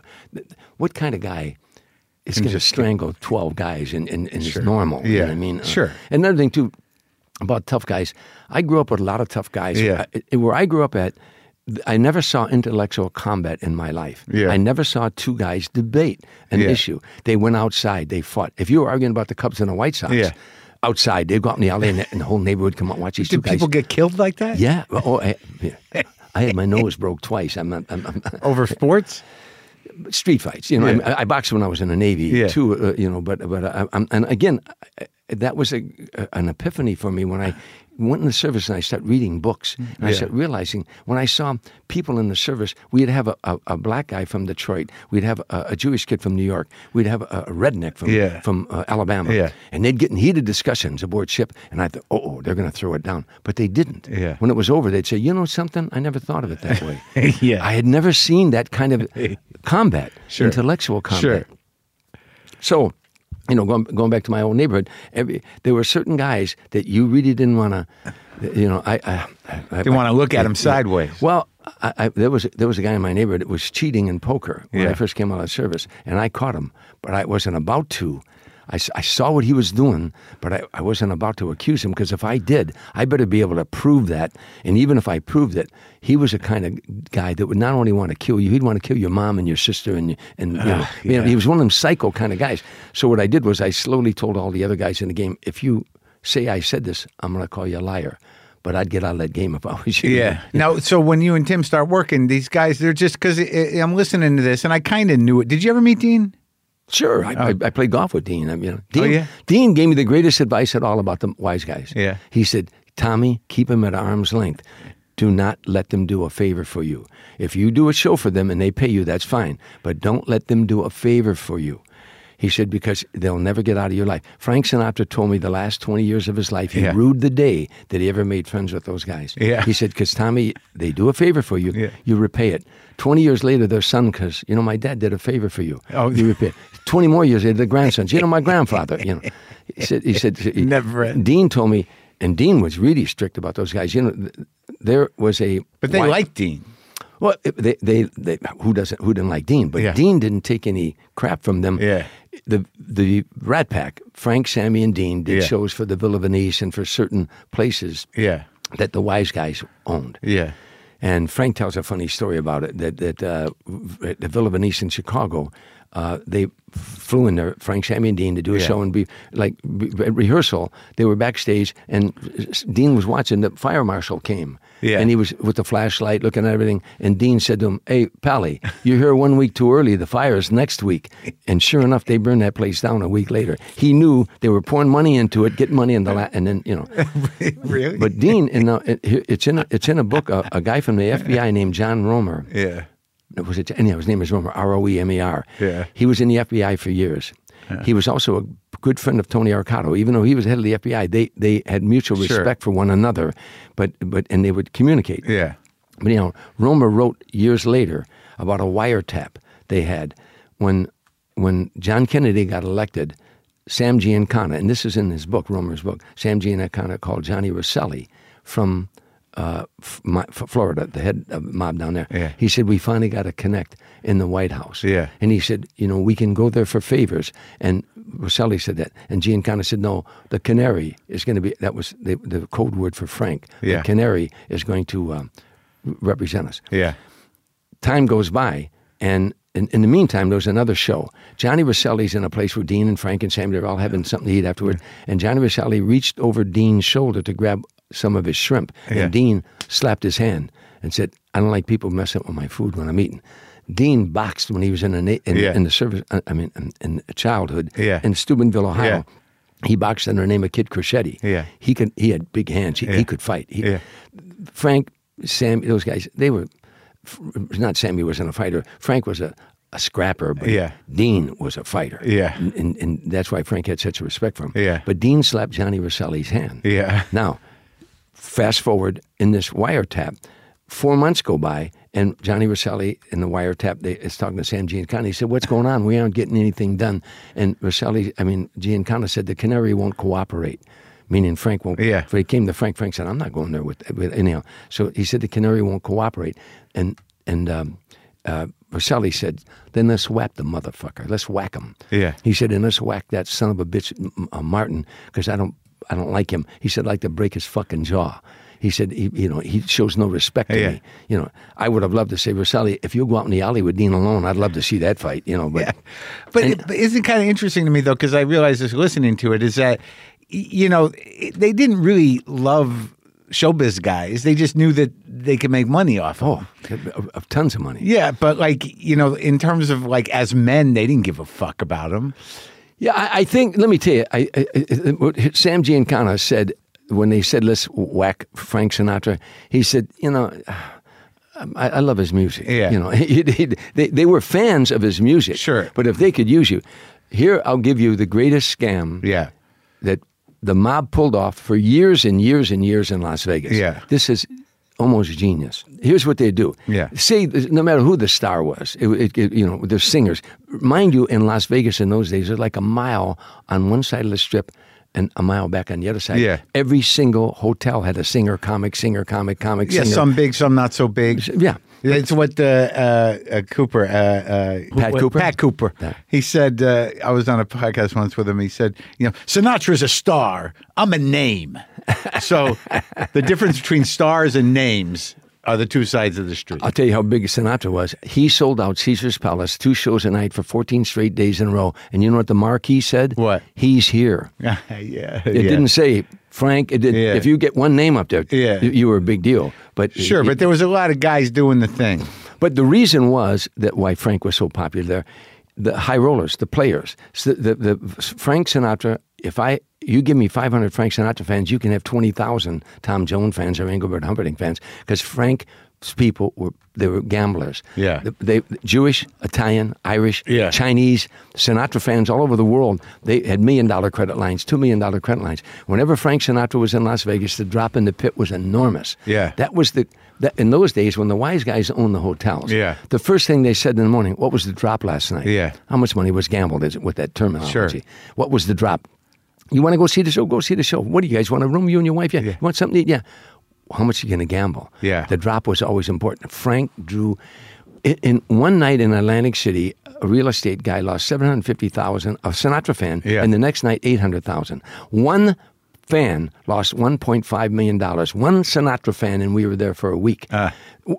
What kind of guy? Is going to strangle twelve guys and, and, and Sure. is normal. You know Yeah. I mean? Uh, Sure. Another thing too about tough guys. I grew up with a lot of tough guys. Yeah. I- where I grew up at, I never saw intellectual combat in my life. Yeah. I never saw two guys debate an Yeah. issue. They went outside. They fought. If you were arguing about the Cubs and the White Sox, Yeah. outside, they'd go out in the alley and, the whole neighborhood would come out and watch these two Did guys. people get killed like that? yeah. Oh, I, yeah. I had my nose broke twice. I'm. I'm, I'm, Over sports? street fights. You know. I, I boxed when I was in the Navy Yeah. too. Uh, you know, but but and again, that was a, an epiphany for me when I went in the service and I started reading books and I started realizing when I saw people in the service, we'd have a, a, a black guy from Detroit, we'd have a, a Jewish kid from New York, we'd have a, a redneck from Yeah. from uh, Alabama, Yeah. and they'd get in heated discussions aboard ship, and I thought, oh, oh they're going to throw it down, but they didn't. Yeah. When it was over, they'd say, you know something, I never thought of it that way. Yeah. I had never seen that kind of combat, Sure. intellectual combat. Sure. So, you know, going, going back to my old neighborhood, every, there were certain guys that you really didn't want to, you know, I, I, I They want to look at him sideways. well, I, I, there was there was a guy in my neighborhood that was cheating in poker when Yeah. I first came out of service, and I caught him, but I wasn't about to. I, I saw what he was doing, but I, I wasn't about to accuse him because if I did, I better be able to prove that. And even if I proved it, he was a kind of guy that would not only want to kill you, he'd want to kill your mom and your sister, and and you know, oh, you know, he was one of them psycho kind of guys. So what I did was I slowly told all the other guys in the game, if you say I said this, I'm going to call you a liar. But I'd get out of that game if I was you. Yeah. Now, so when you and Tim start working, these guys, they're just because eh, eh, I'm listening to this and I kind of knew it. Did you ever meet Dean? Sure, I, oh. I, I played golf with Dean. I mean, you know, oh, Dean, Oh, yeah? Dean gave me the greatest advice at all about the wise guys. Yeah. he said, "Tommy, keep them at arm's length. Do not let them do a favor for you. If you do a show for them and they pay you, that's fine. But don't let them do a favor for you." He said, because they'll never get out of your life. Frank Sinatra told me the last 20 years of his life, he Yeah. rued the day that he ever made friends with those guys. Yeah. He said, because Tommy, they do a favor for you, Yeah. you repay it. 20 years later, their son, because, you know, my dad did a favor for you. Oh. you repay it. 20 more years later, the grandsons, you know, my grandfather, you know. He said, he said, he- Never end. Dean told me, and Dean was really strict about those guys. You know, there was a. But they wi- like Dean. Well, they, they, they who doesn't who didn't like Dean, but Yeah. Dean didn't take any crap from them. Yeah. The the Rat Pack, Frank, Sammy, and Dean did Yeah. shows for the Villa Venice and for certain places Yeah. that the wise guys owned. Yeah. And Frank tells a funny story about it that that uh, the Villa Venice in Chicago, uh, they flew in there, Frank, Sammy, and Dean, to do a Yeah. show and be like at rehearsal. They were backstage, and Dean was watching. The fire marshal came, Yeah. and he was with the flashlight looking at everything. And Dean said to him, "Hey, Pally, you're here one week too early. The fire is next week." And sure enough, they burned that place down a week later. He knew they were pouring money into it, getting money in the la- and then you know. really? But Dean, and uh, it, it's in a, it's in a book. A, a guy from the FBI named John Romer. yeah. Was it? Yeah, his name is Roemer. R O E M E R. Yeah. He was in the FBI for years. He was also a good friend of Tony Accardo. Even though he was head of the FBI, they they had mutual Sure. respect for one another. But but and they would communicate. Yeah. But you know, Roemer wrote years later about a wiretap they had when when John Kennedy got elected. Sam Giancana, and this is in his book, Roemer's book. Sam Giancana called Johnny Rosselli from uh, my, Florida, the head of the mob down there. Yeah. He said we finally got to connect in the White House. Yeah. And he said, you know, we can go there for favors. And Rosselli said that. And Giancana said, no, the canary is going to be, that was the, the code word for Frank. Yeah. The canary is going to um, represent us. Yeah. Time goes by, and in, in the meantime, there was another show. Johnny Rosselli's in a place where Dean and Frank and Sam, they're all having something to eat afterward. And Johnny Rosselli reached over Dean's shoulder to grab some of his shrimp. Yeah. And Dean slapped his hand and said, I don't like people messing up with my food when I'm eating. Dean boxed when he was in, a, in, Yeah. in the service, uh, I mean, in, in childhood Yeah. in Steubenville, Ohio. He boxed under the name of Kid Crescetti. Yeah. He could. He had big hands. He, he could fight. He, Yeah. Frank, Sam, those guys, they were not Sammy wasn't a fighter. Frank was a, a scrapper, but Yeah. Dean was a fighter. Yeah. And, and, and that's why Frank had such a respect for him. Yeah. But Dean slapped Johnny Rosselli's hand. Yeah. Now, fast forward in this wiretap, four months go by, and Johnny Rosselli in the wiretap they, is talking to Sam Giancana. He said, "What's going on? We aren't getting anything done." And Rosselli, I mean Giancana said the canary won't cooperate. Meaning Frank won't. Yeah. So he came to Frank. Frank said, "I'm not going there with, with anyhow." So he said the canary won't cooperate, and and um, uh, Rosselli said, "Then let's whack the motherfucker. Let's whack him." Yeah. He said, "And let's whack that son of a bitch, uh, Martin, because I don't, I don't like him." He said, "I'd "Like to break his fucking jaw." He said, he, "You know, he shows no respect to Yeah. me. You know, I would have loved to say, Rosselli, if you go out in the alley with Dean alone, I'd love to see that fight. You know, but Yeah. But, it, but isn't kind of interesting to me though, because I realize this listening to it is that you know they didn't really love showbiz guys. They just knew that they could make money off. Of oh, of, uh, of tons of money. Yeah, but like you know, in terms of like as men, they didn't give a fuck about them. Yeah, I, I think. Let me tell you, I, I, what Sam Giancana said when they said let's whack Frank Sinatra. He said, you know. Um, I, I love his music. Yeah. you know, he, he, they they were fans of his music. Sure. but if they could use you, here I'll give you the greatest scam. Yeah, that the mob pulled off for years and years and years in Las Vegas. Yeah. This is almost genius. Here's what they do. Yeah. Say, no matter who the star was, it, it, it- you know, the singers. Mind you, in Las Vegas in those days, there's like a mile on one side of the strip and a mile back on the other side. Yeah. Every single hotel had a singer, comic, singer, comic, comic, yeah. singer. Some big, some not so big. Yeah. It's what uh, uh, Cooper, uh, uh, Pat what- Cooper? Pat Cooper. Yeah. He said, uh, I was on a podcast once with him. He said, you know, Sinatra's a star. I'm a name. So the difference between stars and names are the two sides of the street. I'll tell you how big Sinatra was. He sold out Caesar's Palace two shows a night for 14 straight days in a row. And you know what the marquee said? What? He's here. yeah, yeah. It didn't say Frank. It did, Yeah. If you get one name up there, Yeah. you, you were a big deal. But Sure, but there was a lot of guys doing the thing. but the reason was that why Frank was so popular there, the high rollers, the players, so the, the, Frank Sinatra. If I you give me 500 Frank Sinatra fans, you can have 20,000 Tom Jones fans or Engelbert Humperdinck fans because Frank's people were they were gamblers. Yeah. they Jewish, Italian, Irish, Yeah. Chinese, Sinatra fans all over the world. They had million dollar credit lines, two million dollar credit lines. Whenever Frank Sinatra was in Las Vegas, the drop in the pit was enormous. Yeah. that was the. That, in those days, when the wise guys owned the hotels, Yeah. the first thing they said in the morning, "What was the drop last night? Yeah. how much money was gambled?" Is it with that terminology? Sure. What was the drop? You want to go see the show? Go see the show. What do you guys want a room? You and your wife? Yeah. You want something to eat? Yeah. how much are you going to gamble? Yeah. The drop was always important. Frank drew. In, in one night in Atlantic City, a real estate guy lost seven hundred fifty thousand. A Sinatra fan, Yeah. and the next night eight hundred thousand. One fan lost one point five million dollars. One Sinatra fan, and we were there for a week. Ah.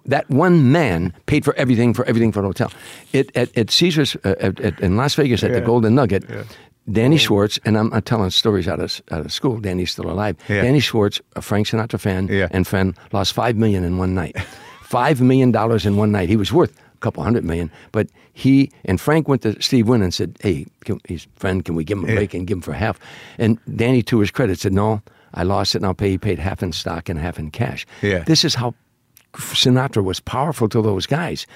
That one man paid for everything for everything for the hotel. It, at, at Caesars uh, at, at, in Las Vegas at the Golden Nugget. Danny oh. Schwartz, and I'm, I'm telling stories out of, out of school. Danny's still alive. Yeah. Danny Schwartz, a Frank Sinatra fan Yeah. and friend, lost five million in one night. five million dollars in one night. He was worth a couple hundred million, but he and Frank went to Steve Wynn and said, "Hey, can, his friend, can we give him a Yeah. break and give him for half?" And Danny, to his credit, said, "No, I lost it, and I'll pay." He paid half in stock and half in cash. Yeah. This is how Sinatra was powerful to those guys.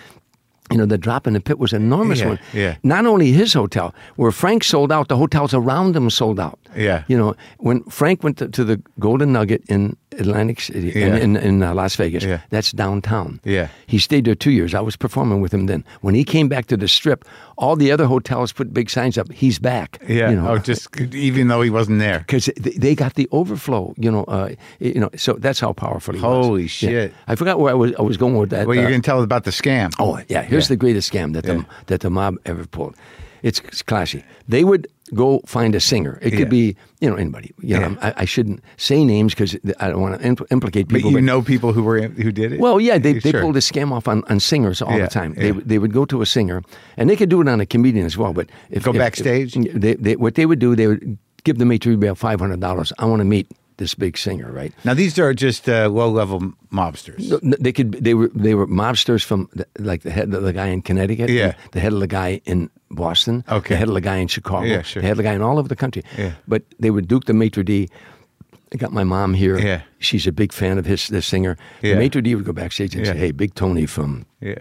You know, the drop in the pit was an enormous Yeah, one. yeah. Not only his hotel, where Frank sold out, the hotels around him sold out. Yeah. You know, when Frank went to, to the Golden Nugget in Atlantic City, in, Yeah. in, in uh, Las Vegas, Yeah. that's downtown. Yeah. He stayed there two years. I was performing with him then. When he came back to the strip, all the other hotels put big signs up. He's back. Yeah. You know, oh, just even though he wasn't there. because they got the overflow, you know, uh, you know. So that's how powerful he was. Holy Yeah. shit. I forgot where I was. I was going with that. Well, you're uh, going to tell us about the scam. Oh yeah, here's Yeah. the greatest scam that Yeah. the that the mob ever pulled. It's, it's classy. They would go find a singer. It Yeah. could be you know anybody. You know, Yeah. I, I shouldn't say names because I don't want to impl- implicate But people. you know people who were who did it. Well, yeah, they, they Sure. pulled a scam off on, on singers all Yeah, the time. yeah. They they would go to a singer, and they could do it on a comedian as well. But if Go if- backstage? if- they, they, what they would do, they would give the maitre d' five hundred dollars. I want to meet this big singer, right? Now these are just uh, low-level mobsters. No, They could. They were. They were mobsters from the, like the head of the guy in Connecticut. Yeah. The head of the guy in Boston. Okay. The head of the guy in Chicago. Yeah, sure. The head of the guy in all over the country. Yeah. But they would duke the maitre d. I got my mom here. Yeah. She's a big fan of his. The singer. Yeah. The maitre d would go backstage and Yeah. say, "Hey, Big Tony from Yeah.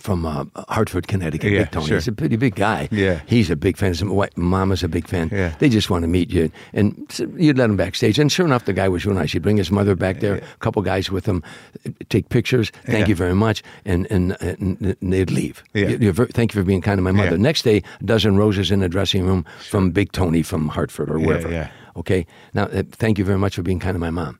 from uh, Hartford, Connecticut. Yeah, big Tony. sure. He's a pretty big guy. Yeah. He's a big fan. His wife, Mama's a big fan. Yeah. They just want to meet you. And so you'd let him backstage. And sure enough, the guy was real nice. He'd bring his mother back there, a couple guys with him, take pictures. Thank you very much. And, and, and they'd leave. Yeah. You- you're ver- thank you for being kind to my mother. Next day, a dozen roses in the dressing room from Big Tony from Hartford or wherever. yeah. Okay. Now, uh, thank you very much for being kind to my mom.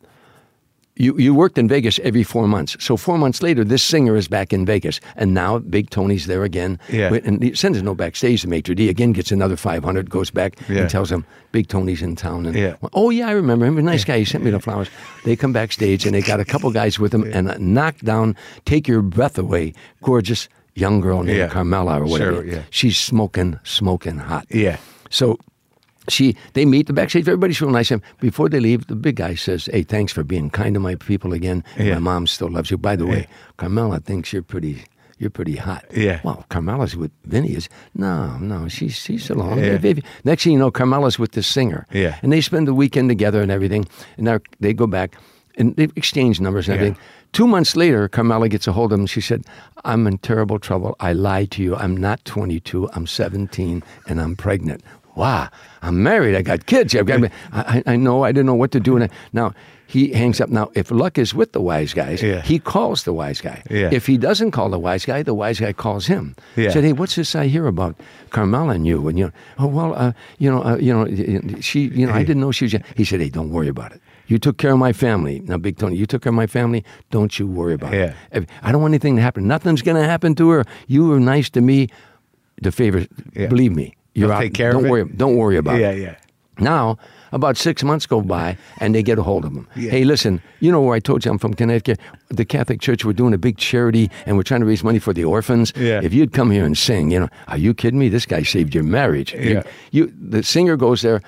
You, you worked in Vegas every four months. So four months later, this singer is back in Vegas, and now Big Tony's there again. Yeah. And he sends a note backstage. The maitre d again gets another five hundred, goes back Yeah. and tells him Big Tony's in town. And Yeah. oh yeah, I remember him. A nice guy. He sent me the flowers. They come backstage and they got a couple guys with them and a knockdown, take your breath away, gorgeous young girl named Yeah. Carmela or whatever. Sure, yeah. She's smoking, smoking hot. Yeah. So she they meet the backstage. Everybody's real nice. And before they leave, the big guy says, "Hey, thanks for being kind to my people again. Yeah. My mom still loves you. By the way, Carmela thinks you're pretty." You're pretty hot. Yeah. Well, Carmela's with Vinny. Is no, no. She's she's along. Yeah. Next thing you know, Carmela's with the singer. Yeah. And they spend the weekend together and everything. And now they go back and they exchange numbers and Yeah. everything. Two months later, Carmela gets a hold of him. She said, I'm in terrible trouble. I lied to you. I'm not 22. I'm 17 and I'm pregnant. Wow. I'm married. I got kids. I've got, I, I know. I didn't know what to do. And I, now he hangs up. Now, if luck is with the wise guys, Yeah. he calls the wise guy. Yeah. If he doesn't call the wise guy, the wise guy calls him. Yeah. Said, hey, what's this I hear about Carmela and you? And you know, oh well, uh, you know, uh, you know, she, you know, I didn't know she was. He said, hey, don't worry about it. You took care of my family. Now, Big Tony, you took care of my family. Don't you worry about Yeah. it. I don't want anything to happen. Nothing's going to happen to her. You were nice to me. The favor, Yeah. believe me, you're He'll out. take care of don't it? worry. Don't worry about Yeah, it. yeah. Now, about six months go by, and they get a hold of him. Yeah. Hey, listen, you know where I told you I'm from Connecticut? The Catholic Church, we're doing a big charity, and we're trying to raise money for the orphans. Yeah. If you'd come here and sing, you know, are you kidding me? This guy saved your marriage. You- Yeah. You, the singer goes there.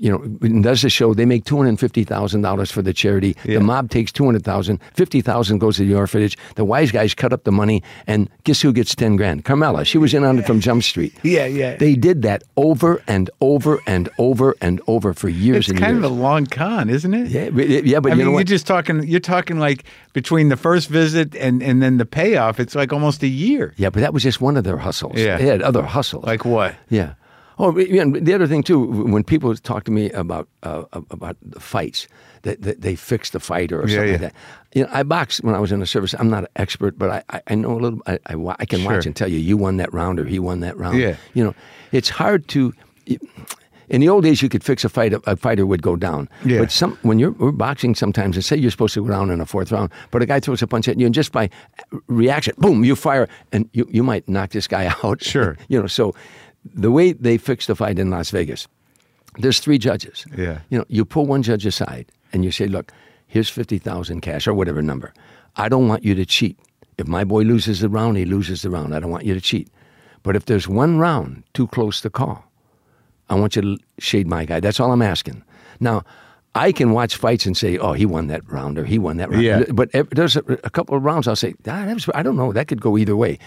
You know, does the show. They make two hundred fifty thousand dollars for the charity. Yeah. The mob takes two hundred thousand. Fifty thousand goes to the orphanage. The wise guys cut up the money, and guess who gets ten grand? Carmela. She was in on it from Jump Street. Yeah, yeah. They did that over and over and over and over for years. It's and kind years. of a long con, isn't it? yeah, but, yeah, but I you mean, know you're just talking. You're talking like between the first visit and and then the payoff. It's like almost a year. yeah, but that was just one of their hustles. Yeah. They had other hustles. Like what? Yeah. Oh, yeah, and the other thing too, when people talk to me about uh, about the fights, that, that they fix the fighter or Yeah, something yeah. like that. You know, I boxed when I was in the service. I'm not an expert, but I, I, I know a little. I, I, I can Sure. watch and tell you, you won that round or he won that round. Yeah. You know, it's hard to. in the old days, you could fix a fight. A fighter would go down. Yeah. But some when you're we're boxing, sometimes and say you're supposed to go down in a fourth round, but a guy throws a punch at you, and just by reaction, boom, you fire, and you you might knock this guy out. Sure. you know. So the way they fixed the fight in Las Vegas, there's three judges. Yeah. You know, you pull one judge aside and you say, look, here's fifty thousand cash or whatever number. I don't want you to cheat. If my boy loses the round, he loses the round. I don't want you to cheat. But if there's one round too close to call, I want you to shade my guy. That's all I'm asking. Now, I can watch fights and say, "Oh, he won that round," or "He won that round." Yeah. But there's a, a couple of rounds I'll say, ah, that was, "I don't know. That could go either way."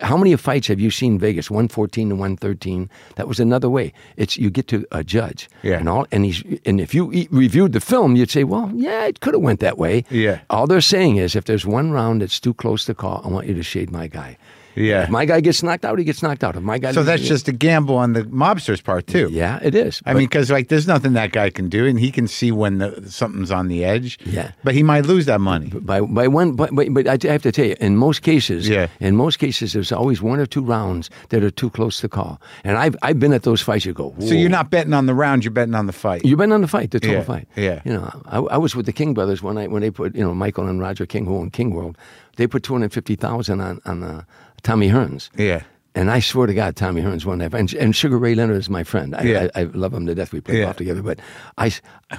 How many fights have you seen Vegas? One fourteen to one thirteen. That was another way. It's you get to a judge, Yeah. and all, and he's and if you e- reviewed the film, you'd say, "Well, yeah, it could have went that way." Yeah. All they're saying is, if there's one round that's too close to call, I want you to shade my guy. Yeah. If my guy gets knocked out, he gets knocked out. If my guy, So that's just a gamble on the mobster's part too. yeah, it is. I mean, because like there's nothing that guy can do, and he can see when the, something's on the edge. Yeah. but he might lose that money. by by one but, but, but I have to tell you in most cases Yeah. in most cases there's always one or two rounds that are too close to call and I've I've been at those fights you go So you're not betting on the round; you're betting on the fight. You've been on the fight, the total Yeah, fight. yeah. You know, I, I was with the King brothers one night when they put, you know, Michael and Roger King, who own King World, they put two hundred fifty thousand on on uh, Tommy Hearns. Yeah. And I swear to God, Tommy Hearns won that. And, and Sugar Ray Leonard is my friend. I, Yeah. I, I love him to death. We play Yeah. golf together. But I,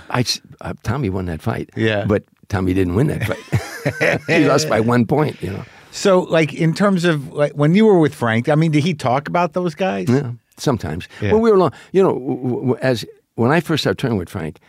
I, uh, Tommy won that fight. Yeah. But Tommy didn't win that fight. he lost by one point. You know. So, like in terms of like when you were with Frank, I mean, did he talk about those guys? Yeah, sometimes. Yeah. When we were alone, you know, w- w- as when I first started touring with Frank,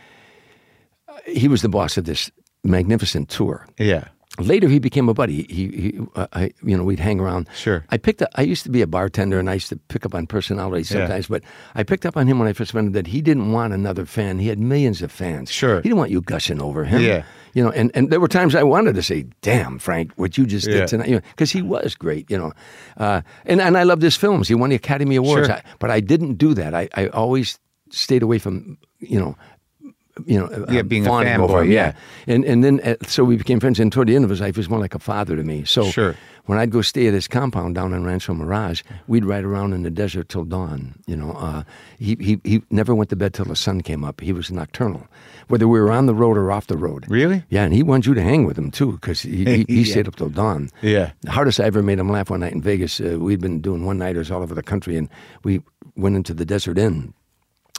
uh, he was the boss of this magnificent tour. Yeah. Later, he became a buddy. He, he uh, I, you know, we'd hang around. Sure. I picked up. I used to be a bartender, and I used to pick up on personality sometimes. But I picked up on him when I first met him that he didn't want another fan. He had millions of fans. Sure. He didn't want you gushing over him. Yeah. You know, and, and there were times I wanted to say, "Damn, Frank, what you just Yeah. did tonight," you know, because he was great. You know, uh, and and I loved his films. He won the Academy Awards. Sure. I, but I didn't do that. I, I always stayed away from you know you know, Yeah, being a fanboy, him, yeah. And and then uh, so we became friends. And toward the end of his life, he was more like a father to me. So Sure. when I'd go stay at his compound down in Rancho Mirage, we'd ride around in the desert till dawn. You know, uh, he he he never went to bed till the sun came up. He was nocturnal, whether we were on the road or off the road. Really? Yeah, and he wanted you to hang with him too because he he, he Yeah. stayed up till dawn. Yeah. The hardest I ever made him laugh one night in Vegas. Uh, we'd been doing one nighters all over the country, and we went into the Desert Inn.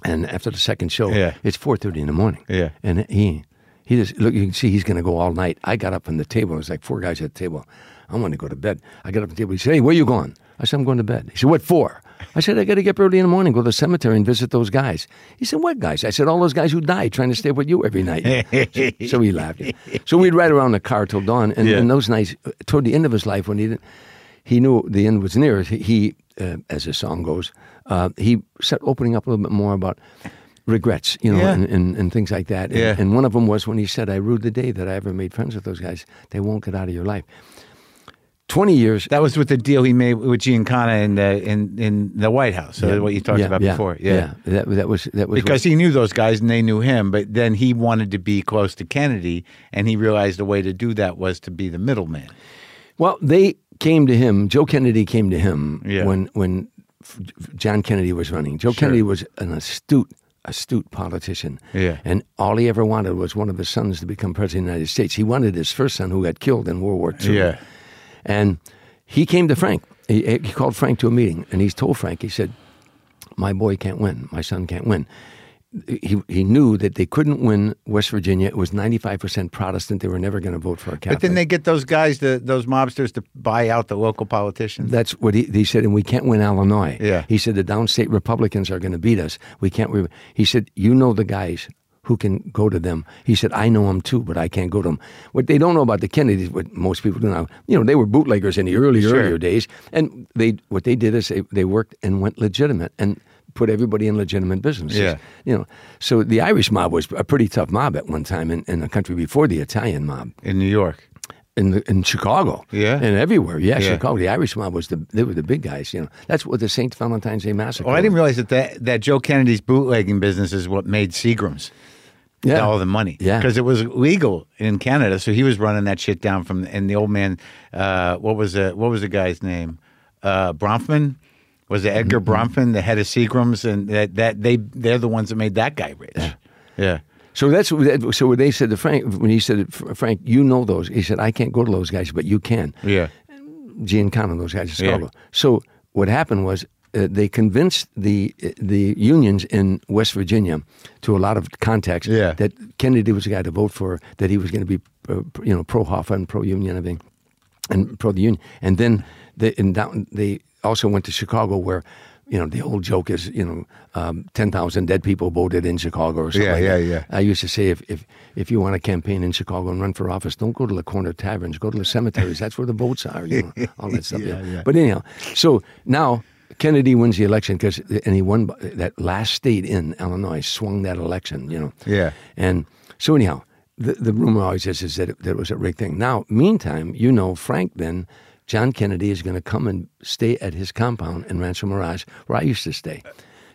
And after the second show, Yeah. it's four thirty in the morning. Yeah. and he he just look. You can see he's going to go all night. I got up from the table. It was like four guys at the table. I want to go to bed. I got up from the table. He said, "Hey, where you going?" I said, "I'm going to bed." He said, "What for?" I said, "I got to get up early in the morning, go to the cemetery, and visit those guys." He said, "What guys?" I said, "All those guys who died trying to stay with you every night." so, so he laughed. So we'd ride around the car till dawn, and, Yeah. and those nights, toward the end of his life, when he didn't, he knew the end was near. He uh, as the song goes, uh, he started opening up a little bit more about regrets, you know, Yeah. and, and, and things like that. And, Yeah. and one of them was when he said, "I rue the day that I ever made friends with those guys. They won't get out of your life." Twenty years. That was with the deal he made with Giancana in the in in the White House. So what you talked yeah, about yeah, before. Yeah. That, that was that was Because he knew those guys and they knew him, but then he wanted to be close to Kennedy, and he realized the way to do that was to be the middleman. Well, they came to him. Joe Kennedy came to him Yeah. when when John Kennedy was running. Joe Kennedy was an astute astute politician. Yeah. And all he ever wanted was one of his sons to become president of the United States. He wanted his first son who got killed in World War II. Yeah. And he came to Frank. He, he called Frank to a meeting, and he told Frank, he said, "My boy can't win. My son can't win." He he knew that they couldn't win West Virginia. It was ninety five percent Protestant. They were never going to vote for a Catholic. But then they get those guys, the, those mobsters, to buy out the local politicians. That's what he, he said, and we can't win Illinois. Yeah. He said the downstate Republicans are going to beat us. We can't. Re-. He said, you know the guys who can go to them. He said, I know them too, but I can't go to them. What they don't know about the Kennedys, what most people do now, you know, they were bootleggers in the early, Sure. earlier days, and they what they did is they, they worked and went legitimate and put everybody in legitimate businesses. Yeah. You know, so the Irish mob was a pretty tough mob at one time in, in the country before the Italian mob in New York. in the, in Chicago, Yeah. and everywhere. Yeah, Yeah. Chicago. The Irish mob was the they were the big guys. You know, that's what the Saint Valentine's Day massacre. Well, I didn't realize that, that that Joe Kennedy's bootlegging business is what made Seagram's Yeah. all the money. Yeah. because it was legal in Canada, so he was running that shit down from. And the old man, uh, what was the what was the guy's name? Uh, Bronfman. Was it Edgar Bronfman, the head of Seagram's, and that that they they're the ones that made that guy rich. Yeah. So that's so what they said to Frank when he said, "Frank, you know those." He said, "I can't go to those guys, but you can." Yeah. Giancana, those guys in Yeah. So what happened was uh, they convinced the the unions in West Virginia to a lot of contacts Yeah. that Kennedy was the guy to vote for, that he was going to be uh, you know pro Hoffa and pro union and everything, and pro the union. And then they and down they also went to Chicago where. You know the old joke is you know um, ten thousand dead people voted in Chicago or something. Yeah, like yeah, that. yeah. I used to say if, if if you want to campaign in Chicago and run for office, don't go to the corner taverns. Go to the cemeteries. That's where the votes are. You know, all that stuff. Yeah, yeah. yeah. But anyhow, so now Kennedy wins the election because and he won that last state in Illinois swung that election. You know. Yeah. And so anyhow, the the rumor always is is that it, that it was a rigged thing. Now, meantime, you know, Frank then. John Kennedy is going to come and stay at his compound in Rancho Mirage, where I used to stay.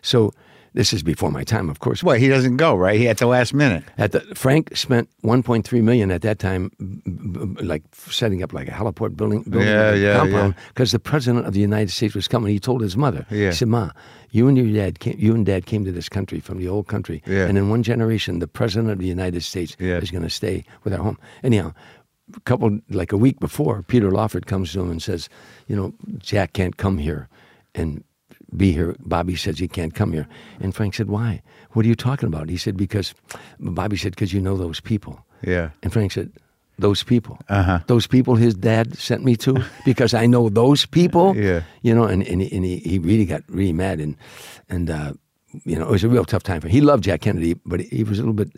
So this is before my time, of course. Well, he doesn't go right. He at the last minute. At the Frank spent 1.3 million at that time, like setting up like a heliport building, building Yeah, yeah, compound, yeah. because the president of the United States was coming. He told his mother, Yeah. he said, "Ma, you and your dad, came, you and dad came to this country from the old country, Yeah. and in one generation, the president of the United States Yeah. is going to stay with our home." Anyhow. A couple like a week before, Peter Lawford comes to him and says, "You know, Jack can't come here, and be here. Bobby says he can't come here. And Frank said, Why? What are you talking about? He said, Because Bobby said, Because you know those people. Yeah. And Frank said, Those people. Uh-huh. Those people his dad sent me to because I know those people. Yeah. You know, and, and, he, and he, he really got really mad. And, and uh, you know, it was a real tough time for him. He loved Jack Kennedy, but he was a little bit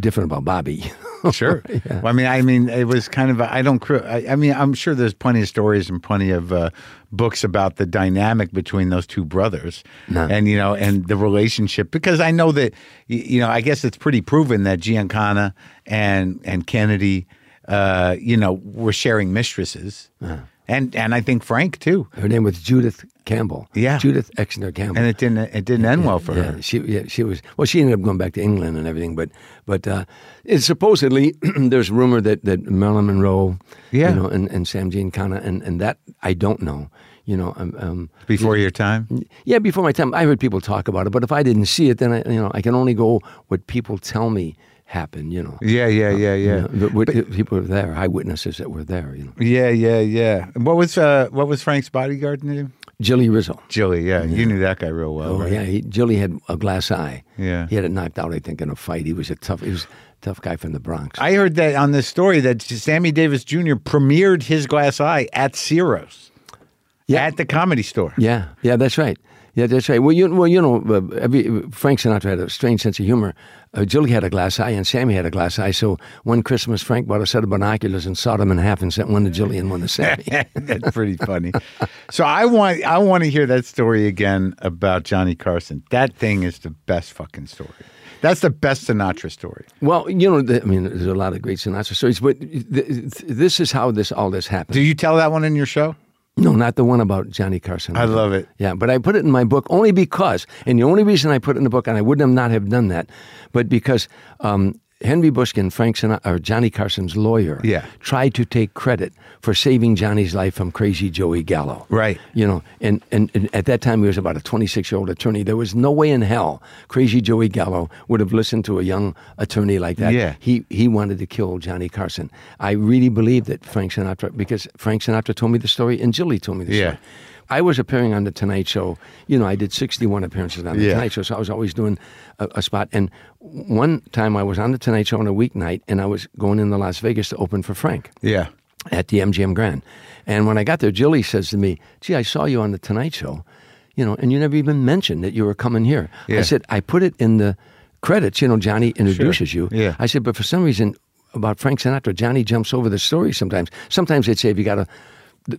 different about Bobby. Sure. Well, I mean, I mean, it was kind of. A, I don't. I, I mean, I'm sure there's plenty of stories and plenty of uh, books about the dynamic between those two brothers, No. and you know, and the relationship. Because I know that, you know, I guess it's pretty proven that Giancana and and Kennedy, uh, you know, were sharing mistresses, and and I think Frank too. Her name was Judith Campbell. Yeah. Judith Exner Campbell. And it didn't. It didn't end well for yeah, her. She yeah, she was well. She ended up going back to England and everything, but but uh, it's supposedly there's rumor that, that Marilyn Monroe, Yeah. you know, and, and Sam Giancana, and and that I don't know, you know, um, um, Before your time. yeah, before my time, I heard people talk about it, but if I didn't see it, then I you know I can only go what people tell me happened, you know. Yeah, yeah, yeah, You yeah. know, the- what- people were there, eyewitnesses that were there, you know. Yeah, yeah, yeah. What was uh, what was Frank's bodyguard name? Jilly Rizzo. Jilly. Yeah, you knew that guy real well, Oh right? yeah, he, Jilly had a glass eye. Yeah. he had it knocked out. I think in a fight. He was a tough. He was tough guy from the Bronx. I heard that on this story that Sammy Davis Jr. premiered his glass eye at Ciro's, Yeah. at the comedy store. Yeah, yeah, that's right. Yeah, that's right. Well, you well, you know, uh, every, Frank Sinatra had a strange sense of humor. Uh, Jilly had a glass eye, and Sammy had a glass eye. So one Christmas, Frank bought a set of binoculars and sawed them in half and sent one to Jilly and one to Sammy. That's pretty funny. so I want I want to hear that story again about Johnny Carson. That thing is the best fucking story. That's the best Sinatra story. well, you know, the, I mean, there's a lot of great Sinatra stories, but th- th- this is how this all this happened. Do you tell that one in your show? No, not the one about Johnny Carson. I love it. Yeah, but I put it in my book only because, and the only reason I put it in the book, and I would have not have done that, but because um, Henry Bushkin, Frank Sinatra, or Johnny Carson's lawyer, Yeah. tried to take credit for saving Johnny's life from crazy Joey Gallo. Right. You know, and, and, and at that time he was about a 26 year old attorney. There was no way in hell crazy Joey Gallo would have listened to a young attorney like that. Yeah. He he wanted to kill Johnny Carson. I really believe that Frank Sinatra because Frank Sinatra told me the story and Jilly told me the Yeah. story. I was appearing on the Tonight Show. You know, I did 61 appearances on the Yeah. Tonight Show, so I was always doing a, a spot. And one time I was on the Tonight Show on a weeknight, and I was going into Las Vegas to open for Frank Yeah. at the MGM Grand. And when I got there, Jilly says to me, "Gee, I saw you on the Tonight Show, you know, and you never even mentioned that you were coming here." Yeah. I said, "I put it in the credits. You know, Johnny introduces you." Yeah. I said, "But for some reason." About Frank Sinatra, Johnny jumps over the story sometimes. Sometimes they'd say, if you got a,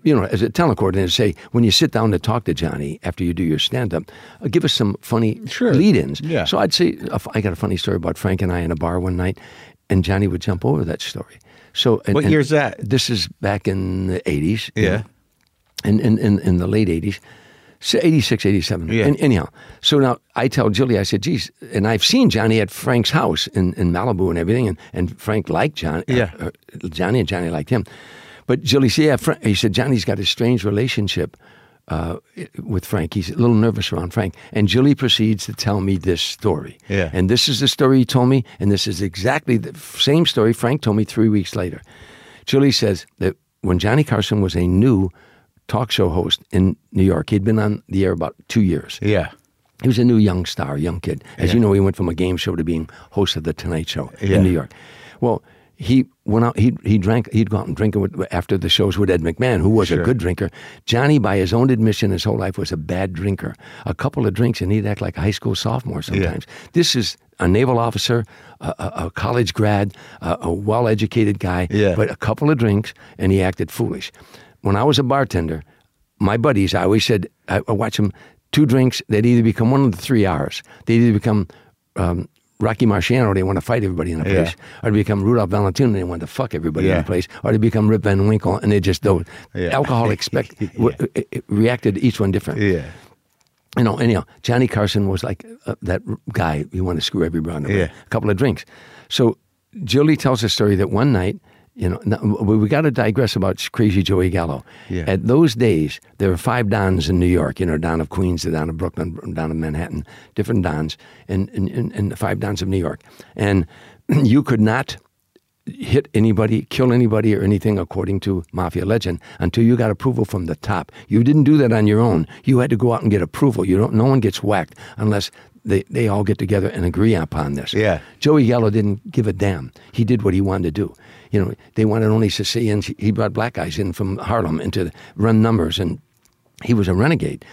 you know, as a talent coordinator, say, when you sit down to talk to Johnny after you do your stand up, uh, give us some funny Sure. lead ins. Yeah. So I'd say, uh, I got a funny story about Frank and I in a bar one night, and Johnny would jump over that story. So, and, What and year's that? This is back in the 80s. you Yeah. know, in, in, in, the late 80s. So 86, 87. Yeah. And, anyhow, so now I tell Jilly, I said, geez, and I've seen Johnny at Frank's house in, in Malibu and everything, and, and Frank liked Johnny. Yeah. uh, uh, Johnny, and Johnny liked him. But Jilly said, yeah, Fra- he said, Johnny's got a strange relationship uh, with Frank. He's a little nervous around Frank. And Jilly proceeds to tell me this story. Yeah. And this is the story he told me, and this is exactly the same story Frank told me three weeks later. Jilly says that when Johnny Carson was a new talk show host in New York, he'd been on the air about two years. Yeah. He was a new young star, young kid. As you know, he went from a game show to being host of the Tonight Show Yeah. in New York. Well, he went out. He he drank. He'd go out and drink with, after the shows with Ed McMahon, who was Sure. a good drinker. Johnny, by his own admission, his whole life was a bad drinker. A couple of drinks, and he'd act like a high school sophomore sometimes. This is a naval officer, a, a, a college grad, a, a well-educated guy. Yeah. But a couple of drinks, and he acted foolish. When I was a bartender, my buddies, I always said, I, I watch them, two drinks, they'd either become one of the three R's. They'd either become um, Rocky Marciano, they want to fight everybody in the Yeah. place, or they become Rudolph Valentino, they want to fuck everybody in the place, or they become Rip Van Winkle, and they just don't. Yeah. Alcohol expect, w- it- it reacted to each one different. Yeah. You know, anyhow, Johnny Carson was like uh, that guy. You want to screw everybody on the Yeah. A couple of drinks. So Jilly tells a story that one night, you know, we, we got to digress about crazy Joey Gallo. Yeah. At those days, there were five Dons in New York. You know, Don of Queens, the Don of Brooklyn, Don of Manhattan, different Dons, and, and, and, and the five Dons of New York. And you could not hit anybody, kill anybody, or anything according to mafia legend until you got approval from the top. You didn't do that on your own. You had to go out and get approval. You don't. No one gets whacked unless they, they all get together and agree upon this. Yeah. Joey Gallo didn't give a damn. He did what he wanted to do. You know, they wanted only Sicilians. He brought black guys in from Harlem into the run numbers, and he was a renegade.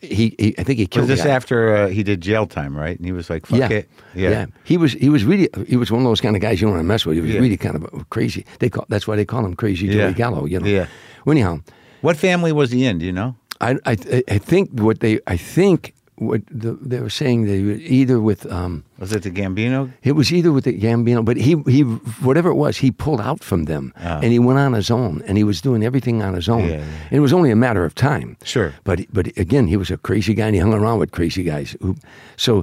He, he I think he killed Was this after uh, he did jail time, right? And he was like, "Fuck yeah. it." yeah, He was he was really he was one of those kind of guys you don't want to mess with. He was Yeah. really kind of crazy. They call that's why they call him Crazy Yeah. Joey Gallo. You know. Yeah. Well, anyhow, What family was he in? Do you know? I I I think what they I think what the, they were saying they were either with um Was it the Gambino? it was either with the Gambino, but he he whatever it was he pulled out from them Oh. and he went on his own and he was doing everything on his own. Yeah, yeah. And it was only a matter of time. Sure. But but again, he was a crazy guy and he hung around with crazy guys. Who, so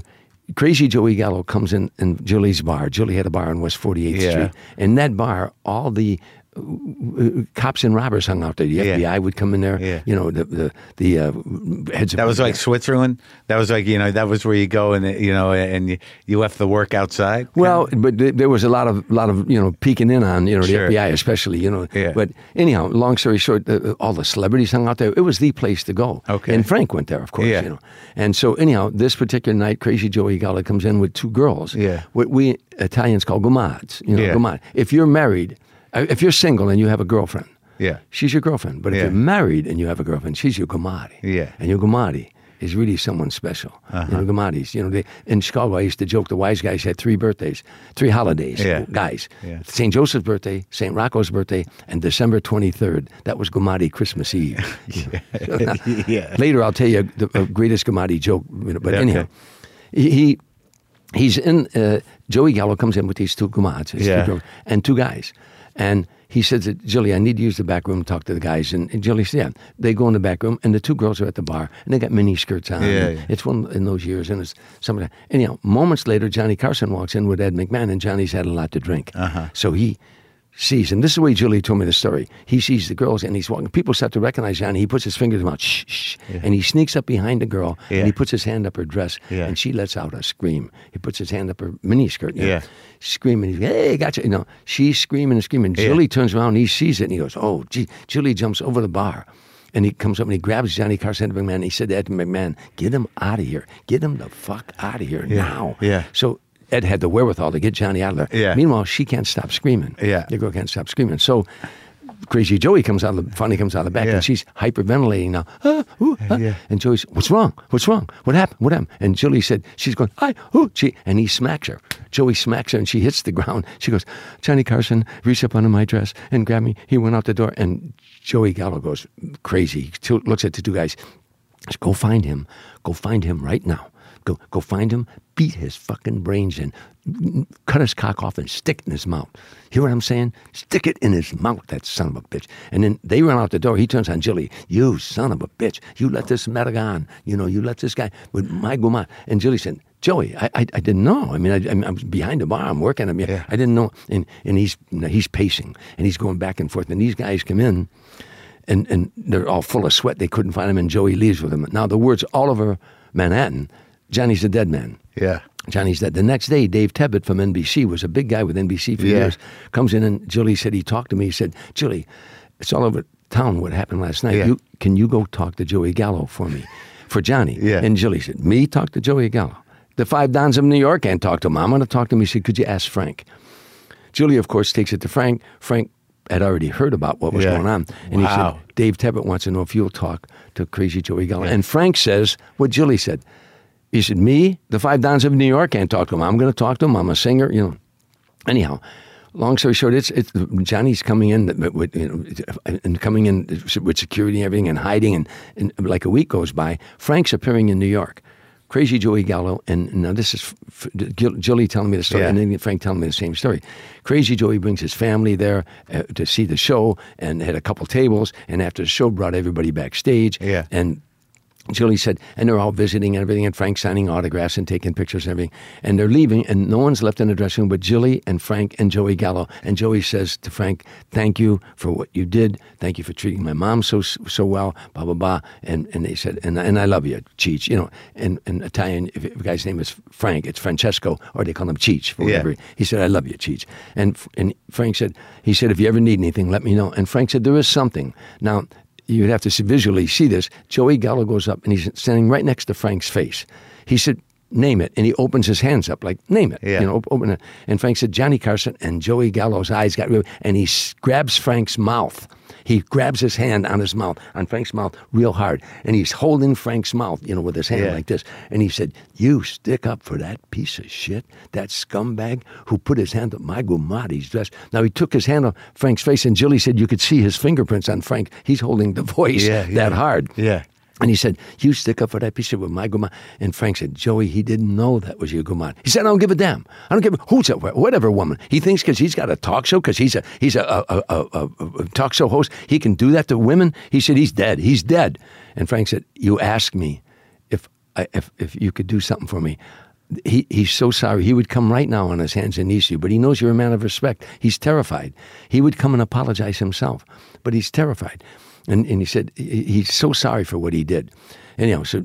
crazy Joey Gallo comes in in Jilly's bar. Jilly had a bar on West 48th Yeah. Street. And that bar, all the cops and robbers hung out there. The Yeah. FBI would come in there. Yeah. You know the the the uh, heads. That was like Switzerland. That was like you know that was where you go and you know and you, you left the work outside. Well, but there was a lot of lot of you know peeking in on you know the Sure. FBI especially you know. Yeah. But anyhow, long story short, uh, all the celebrities hung out there. It was the place to go. Okay. And Frank went there, of course. Yeah. You know. And so anyhow, this particular night, Crazy Joey Gallo comes in with two girls. Yeah. What we Italians call gumads. You know, Yeah. gumad. If you're married, if you're single and you have a girlfriend. Yeah. She's your girlfriend. But if Yeah. you're married and you have a girlfriend, she's your gumadi. Yeah. And your gumadi is really someone special. Uh-huh. You know, gumadis. You know, they, in Chicago, I used to joke the wise guys had three birthdays, three holidays. Yeah. Guys. Yeah. St. Joseph's birthday, St. Rocco's birthday, and December 23rd. That was Gumadi Christmas Eve. Yeah. Later, I'll tell you the uh, greatest Gumadi joke. you know, But anyhow, he. he He's in. Uh, Joey Gallo comes in with these two two Yeah. and two guys, and he says, to Jilly, I need to use the back room to talk to the guys. And, and Jilly said, Yeah. They go in the back room, and the two girls are at the bar, and they got mini skirts on. Yeah, yeah. It's one in those years, and it's some of that. Anyhow, moments later, Johnny Carson walks in with Ed McMahon, and Johnny's had a lot to drink. Uh-huh. So he sees, and this is the way Jilly told me the story. He sees the girls, and he's walking. People start to recognize Johnny. He puts his fingers in his mouth, shh, shh, and he sneaks up behind the girl, Yeah. and he puts his hand up her dress, Yeah. and she lets out a scream. He puts his hand up her mini skirt, you Yeah. screaming. He's, hey, gotcha. You know, she's screaming and screaming. Yeah. Jilly turns around, and he sees it, and he goes, oh, gee. Jilly jumps over the bar. And he comes up and he grabs Johnny Carson McMahon. And he said to Ed McMahon, "Get him out of here! Get him the fuck out of here Yeah. now!" Yeah. So Ed had the wherewithal to get Johnny out of there. Yeah. Meanwhile, she can't stop screaming. Yeah. The girl can't stop screaming. So Crazy Joey comes out of the funny comes out of the back Yeah. and she's hyperventilating now. Ah, ooh, ah. Yeah. And Joey's, what's wrong? What's wrong? What happened? What happened? And Jilly said, she's going, I, ooh, she, and he smacks her. Joey smacks her and she hits the ground. She goes, Johnny Carson reached up under my dress and grabbed me. He went out the door and Joey Gallo goes crazy. He looks at the two guys. Says, Go find him. Go find him right now. Go, go find him. Beat his fucking brains in. Cut his cock off and stick it in his mouth. Hear what I'm saying? Stick it in his mouth, that son of a bitch. And then they run out the door. He turns on Jilly. You son of a bitch. You let this Madagan, you know, you let this guy with my guma. And Jilly said, Joey, I, I, I didn't know. I mean, I, I'm, I'm behind the bar. I'm working. I mean, Yeah. I didn't know. And, and he's, he's pacing and he's going back and forth. And these guys come in and, and they're all full of sweat. They couldn't find him, and Joey leaves with him. Now, the words all over Manhattan Johnny's a dead man. Yeah. Johnny's dead. The next day, Dave Tebet from NBC was a big guy with NBC for Yeah. years. Comes in and Jilly said he talked to me. He said, "Jilly, it's all over town what happened last night. Yeah. You can you go talk to Joey Gallo for me, for Johnny?" Yeah. And Jilly said, "Me talk to Joey Gallo. The five dons of New York can't talk to him. I'm going to talk to him." He said, "Could you ask Frank?" Jilly, of course, takes it to Frank. Frank had already heard about what was Yeah. going on, and he said, "Dave Tebet wants to know if you'll talk to Crazy Joey Gallo." And Frank says what Jilly said. He said, "Me, the five dons of New York, can't talk to him. I'm going to talk to him. I'm a singer, you know." Anyhow, long story short, it's it's Johnny's coming in with you know, and coming in with security and everything and hiding, and, and like a week goes by, Frank's appearing in New York. Crazy Joey Gallo, and now this is f- Jilly telling me the story, Yeah. and then Frank telling me the same story. Crazy Joey brings his family there uh, to see the show, and had a couple tables, and after the show, brought everybody backstage, Yeah. and Jilly said, and they're all visiting and everything, and Frank signing autographs and taking pictures and everything. And they're leaving, and no one's left in the dressing room but Jilly and Frank and Joey Gallo. And Joey says to Frank, "Thank you for what you did. Thank you for treating my mom so so well." Blah blah blah. And and they said, "and and I love you, Cheech." You know, and in Italian, if, guy's name is Frank, it's Francesco, or they call him Cheech for Yeah. whatever. He said, "I love you, Cheech." And and Frank said, he said, "If you ever need anything, let me know." And Frank said, "There is something now." You'd have to visually see this. Joey Gallo goes up and he's standing right next to Frank's face. He said, "Name it," and he opens his hands up like, "Name it." Yeah. You know, open it. And Frank said, "Johnny Carson," and Joey Gallo's eyes got real, and he grabs Frank's mouth. He grabs his hand on his mouth, on Frank's mouth, real hard, and he's holding Frank's mouth, you know, with his hand Yeah. like this. And he said, "You stick up for that piece of shit, that scumbag who put his hand up my Gumati's dress." Now he took his hand off Frank's face, and Jilly said you could see his fingerprints on Frank. He's holding the voice Yeah, that yeah. hard. Yeah. And he said, You stick up for that piece of my guma. And Frank said, Joey, he didn't know that was your guma. He said, I don't give a damn. I don't give a who's a whatever woman. He thinks because he's got a talk show, because he's a he's a, a, a, a, talk show host, he can do that to women. He said, He's dead. He's dead. And Frank said, You asked me if I, if if you could do something for me. He, he's so sorry. He would come right now on his hands and knees to you, but he knows you're a man of respect. He's terrified. He would come and apologize himself, but he's terrified. And, and he said he- he's so sorry for what he did. Anyhow, so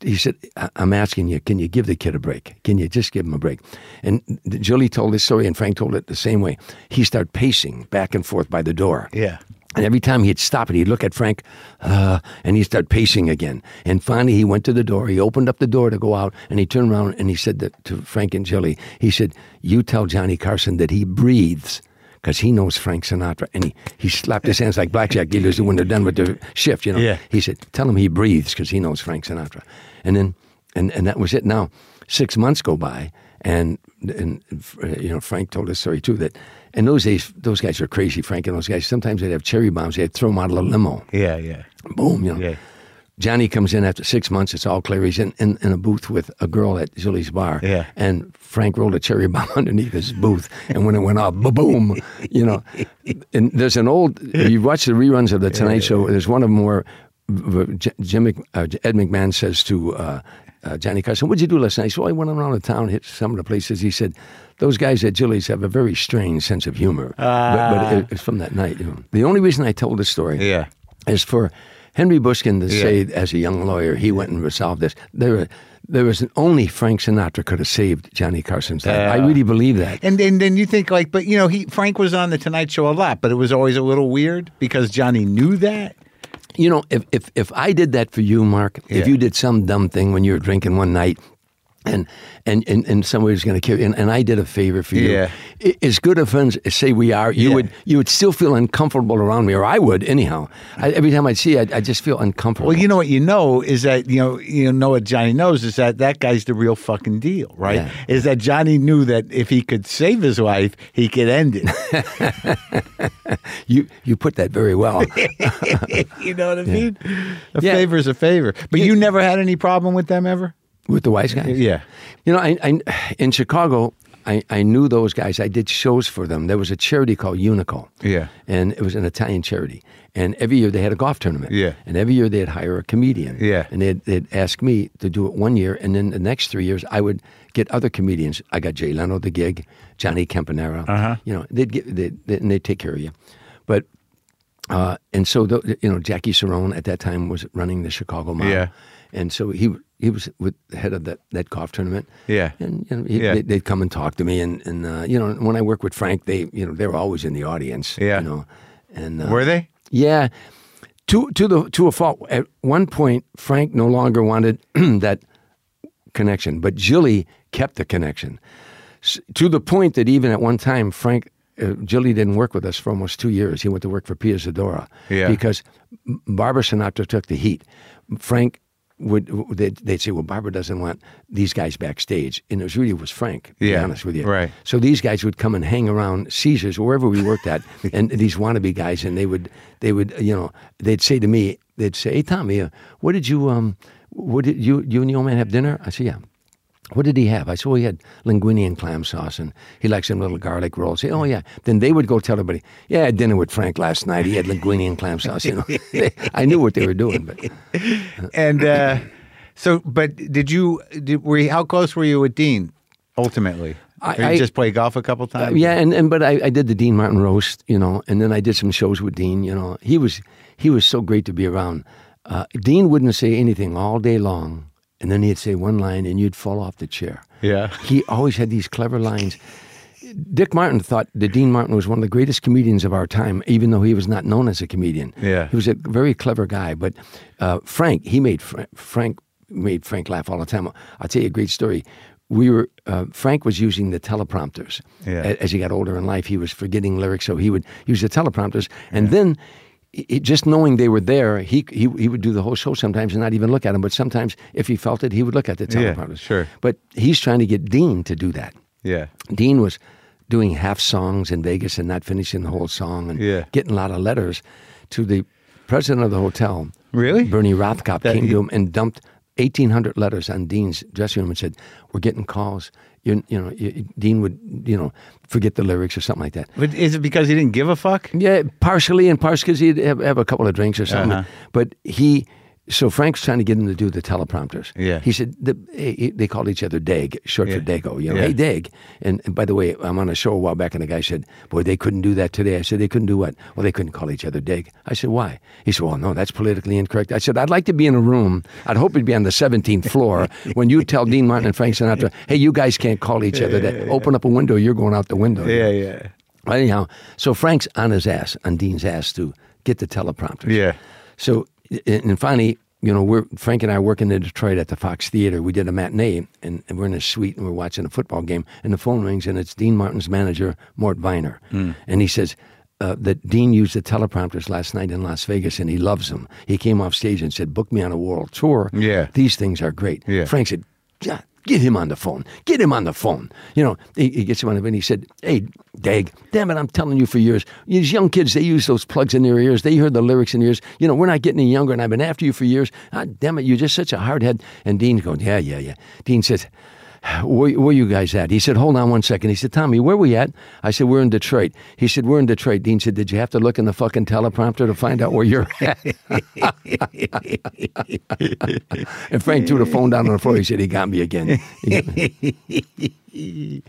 he said, "I- I'm asking you, can you give the kid a break? Can you just give him a break? And Jilly told this story, and Frank told it the same way. He started pacing back and forth by the door. Yeah. And every time he'd stop it, he'd look at Frank, uh, and he'd start pacing again. And finally, he went to the door. He opened up the door to go out, and he turned around and he said to Frank and Julie, he said, "You tell Johnny Carson that he breathes." Because he knows Frank Sinatra, and he, he slapped his hands like blackjack dealers do when they're done with their shift. You know, Yeah. he said, "Tell him he breathes," because he knows Frank Sinatra. And then, and and that was it. Now, six months go by, and and you know Frank told us story too that in those days those guys were crazy. Frank and those guys sometimes they'd have cherry bombs. They'd throw them out of a limo. Yeah. Yeah. Boom, you know. Yeah. Johnny comes in after six months. It's all clear. He's in, in, in a booth with a girl at Jilly's bar. Yeah. And Frank rolled a cherry bomb underneath his booth. And when it went off, boom, you know. And there's an old, you watch the reruns of The Tonight Show, there's one of them where uh, Jim, uh, Ed McMahon says to uh, uh, Johnny Carson, What'd you do last night? He said, Well, I went around the town, hit some of the places. He said, Those guys at Jilly's have a very strange sense of humor. But, but it, it's from that night. You know. The only reason I told this story Yeah. is for Henry Bushkin to Yeah. say, as a young lawyer, he went and resolved this. There, there was an, only Frank Sinatra could have saved Johnny Carson's life. I really believe that. And then, then you think like, but you know, he Frank was on the Tonight Show a lot, but it was always a little weird because Johnny knew that. You know, if if if I did that for you, Mark, Yeah. if you did some dumb thing when you were drinking one night. And and and, and somebody was going to kill you, and, and I did a favor for you. Yeah. I- As good of friends as say we are, you Yeah. would you would still feel uncomfortable around me, or I would anyhow. I, every time I'd see you, I'd, I'd just feel uncomfortable. Well, you know what you know is that you know you know what Johnny knows is that that guy's the real fucking deal, right? Yeah. Is that Johnny knew that if he could save his wife, he could end it. you you put that very well. you know what I mean? A Yeah. is a favor. But you never had any problem with them ever? With the wise guys? Yeah. You know, I, I, in Chicago, I, I knew those guys. I did shows for them. There was a charity called Unico. Yeah. And it was an Italian charity. And every year they had a golf tournament. Yeah. And every year they'd hire a comedian. Yeah. And they'd, they'd ask me to do it one year. And then the next three years, I would get other comedians. I got Jay Leno the gig, Johnny Campanera. Uh-huh. You know, they'd get, they and they'd take care of you. But Uh, and so, the, you know, Jackie Cerone at that time was running the Chicago Mob. Yeah. And so he he was with the head of that, that golf tournament. Yeah. And you know, he, Yeah. they, they'd come and talk to me. And, and uh, you know, when I worked with Frank, they, you know, they were always in the audience. Yeah. You know, and uh, Were they? yeah, to to the to a fault. At one point, Frank no longer wanted that connection, but Jilly kept the connection. S- to the point that even at one time, Frank uh, Jilly didn't work with us for almost two years. He went to work for Pia Zadora Yeah. because Barbara Sinatra took the heat. Frank would they'd, they'd say, "Well, Barbara doesn't want these guys backstage," and it was really was Frank. To be honest with you, right. so these guys would come and hang around Caesars, wherever we worked at, and these wannabe guys, and they would, they would, you know, they'd say to me, they'd say, "Hey, Tommy, uh, what did you, um, what did you, you and the old man have dinner?" I said, "Yeah." What did he have? I said, well, he had linguine and clam sauce, and he likes some little garlic rolls. Say, oh, yeah. Then they would go tell everybody, yeah, I had dinner with Frank last night. He had linguine and clam sauce. You know, I knew what they were doing, but And uh, so, but did you? Did, were you, how close were you with Dean? Ultimately, I- I- just play golf a couple Uh, times. yeah, and, and but I, I did the Dean Martin roast, you know, and then I did some shows with Dean. You know, he was he was so great to be around. Uh, Dean wouldn't say anything all day long, and then he'd say one line, and you'd fall off the chair. Yeah. he always had these clever lines. Dick Martin thought that Dean Martin was one of the greatest comedians of our time, even though he was not known as a comedian. Yeah. he was a very clever guy. But uh, Frank, he made Fra- Frank made Frank laugh all the time. I'll tell you a great story. We were uh, Frank was using the teleprompters. Yeah. As he got older in life, he was forgetting lyrics, so he would use the teleprompters, and then. It, just knowing they were there, he, he he would do the whole show sometimes and not even look at them. But sometimes, if he felt it, he would look at the Yeah, teleprompters. sure. But he's trying to get Dean to do that. Yeah. Dean was doing half songs in Vegas and not finishing the whole song and Yeah. getting a lot of letters to the president of the hotel. Really? Bernie Rothkopf That came he- to him and dumped 1,800 letters on Dean's dressing room and said, We're getting calls. You, you know, you, Dean would, you know, forget the lyrics or something like that. But is it because he didn't give a fuck? Yeah, partially and partially because he'd have, have a couple of drinks or something. Uh-huh. But he, so Frank's trying to get him to do the teleprompters. Yeah. He said the, he- they called each other Dag, short Yeah. for Dago. You know, Yeah. hey Dag. And, and by the way, I'm on a show a while back, and the guy said, "Boy, they couldn't do that today." I said, "They couldn't do what?" Well, they couldn't call each other Dag. I said, "Why?" He said, "Well, no, that's politically incorrect." I said, "I'd like to be in a room. I'd hope it'd be on the 17th floor when you tell Dean Martin and Frank Sinatra, hey, you guys can't call each other that. Open up a window, you're going out the window." Yeah, yeah. Anyhow, so Frank's on his ass, on Dean's ass to get the teleprompters. Yeah. So, and finally, you know, we're Frank and I are working in Detroit at the Fox Theater. We did a matinee, and, and we're in a suite and we're watching a football game, and the phone rings, and it's Dean Martin's manager, Mort Viner, Hmm. and he says. Uh, that Dean used the teleprompters last night in Las Vegas, and he loves them. He came off stage and said, "Book me on a world tour. Yeah. these things are great." Yeah. Frank said, "Yeah, get him on the phone. Get him on the phone." You know, he, he gets him on the phone. and He said, "Hey, Dag, damn it, I'm telling you for years. These young kids, they use those plugs in their ears. They hear the lyrics in their ears. You know, we're not getting any younger, and I've been after you for years. Ah, damn it, you're just such a hardhead." And Dean's going, "Yeah, yeah, yeah." Dean says. Where, where you guys at? He said, hold on one second. He said, Tommy, where we at? I said, we're in Detroit. He said, we're in Detroit. Dean said, did you have to look in the fucking teleprompter to find out where you're at? and Frank threw the phone down on the floor. He said, he got me again.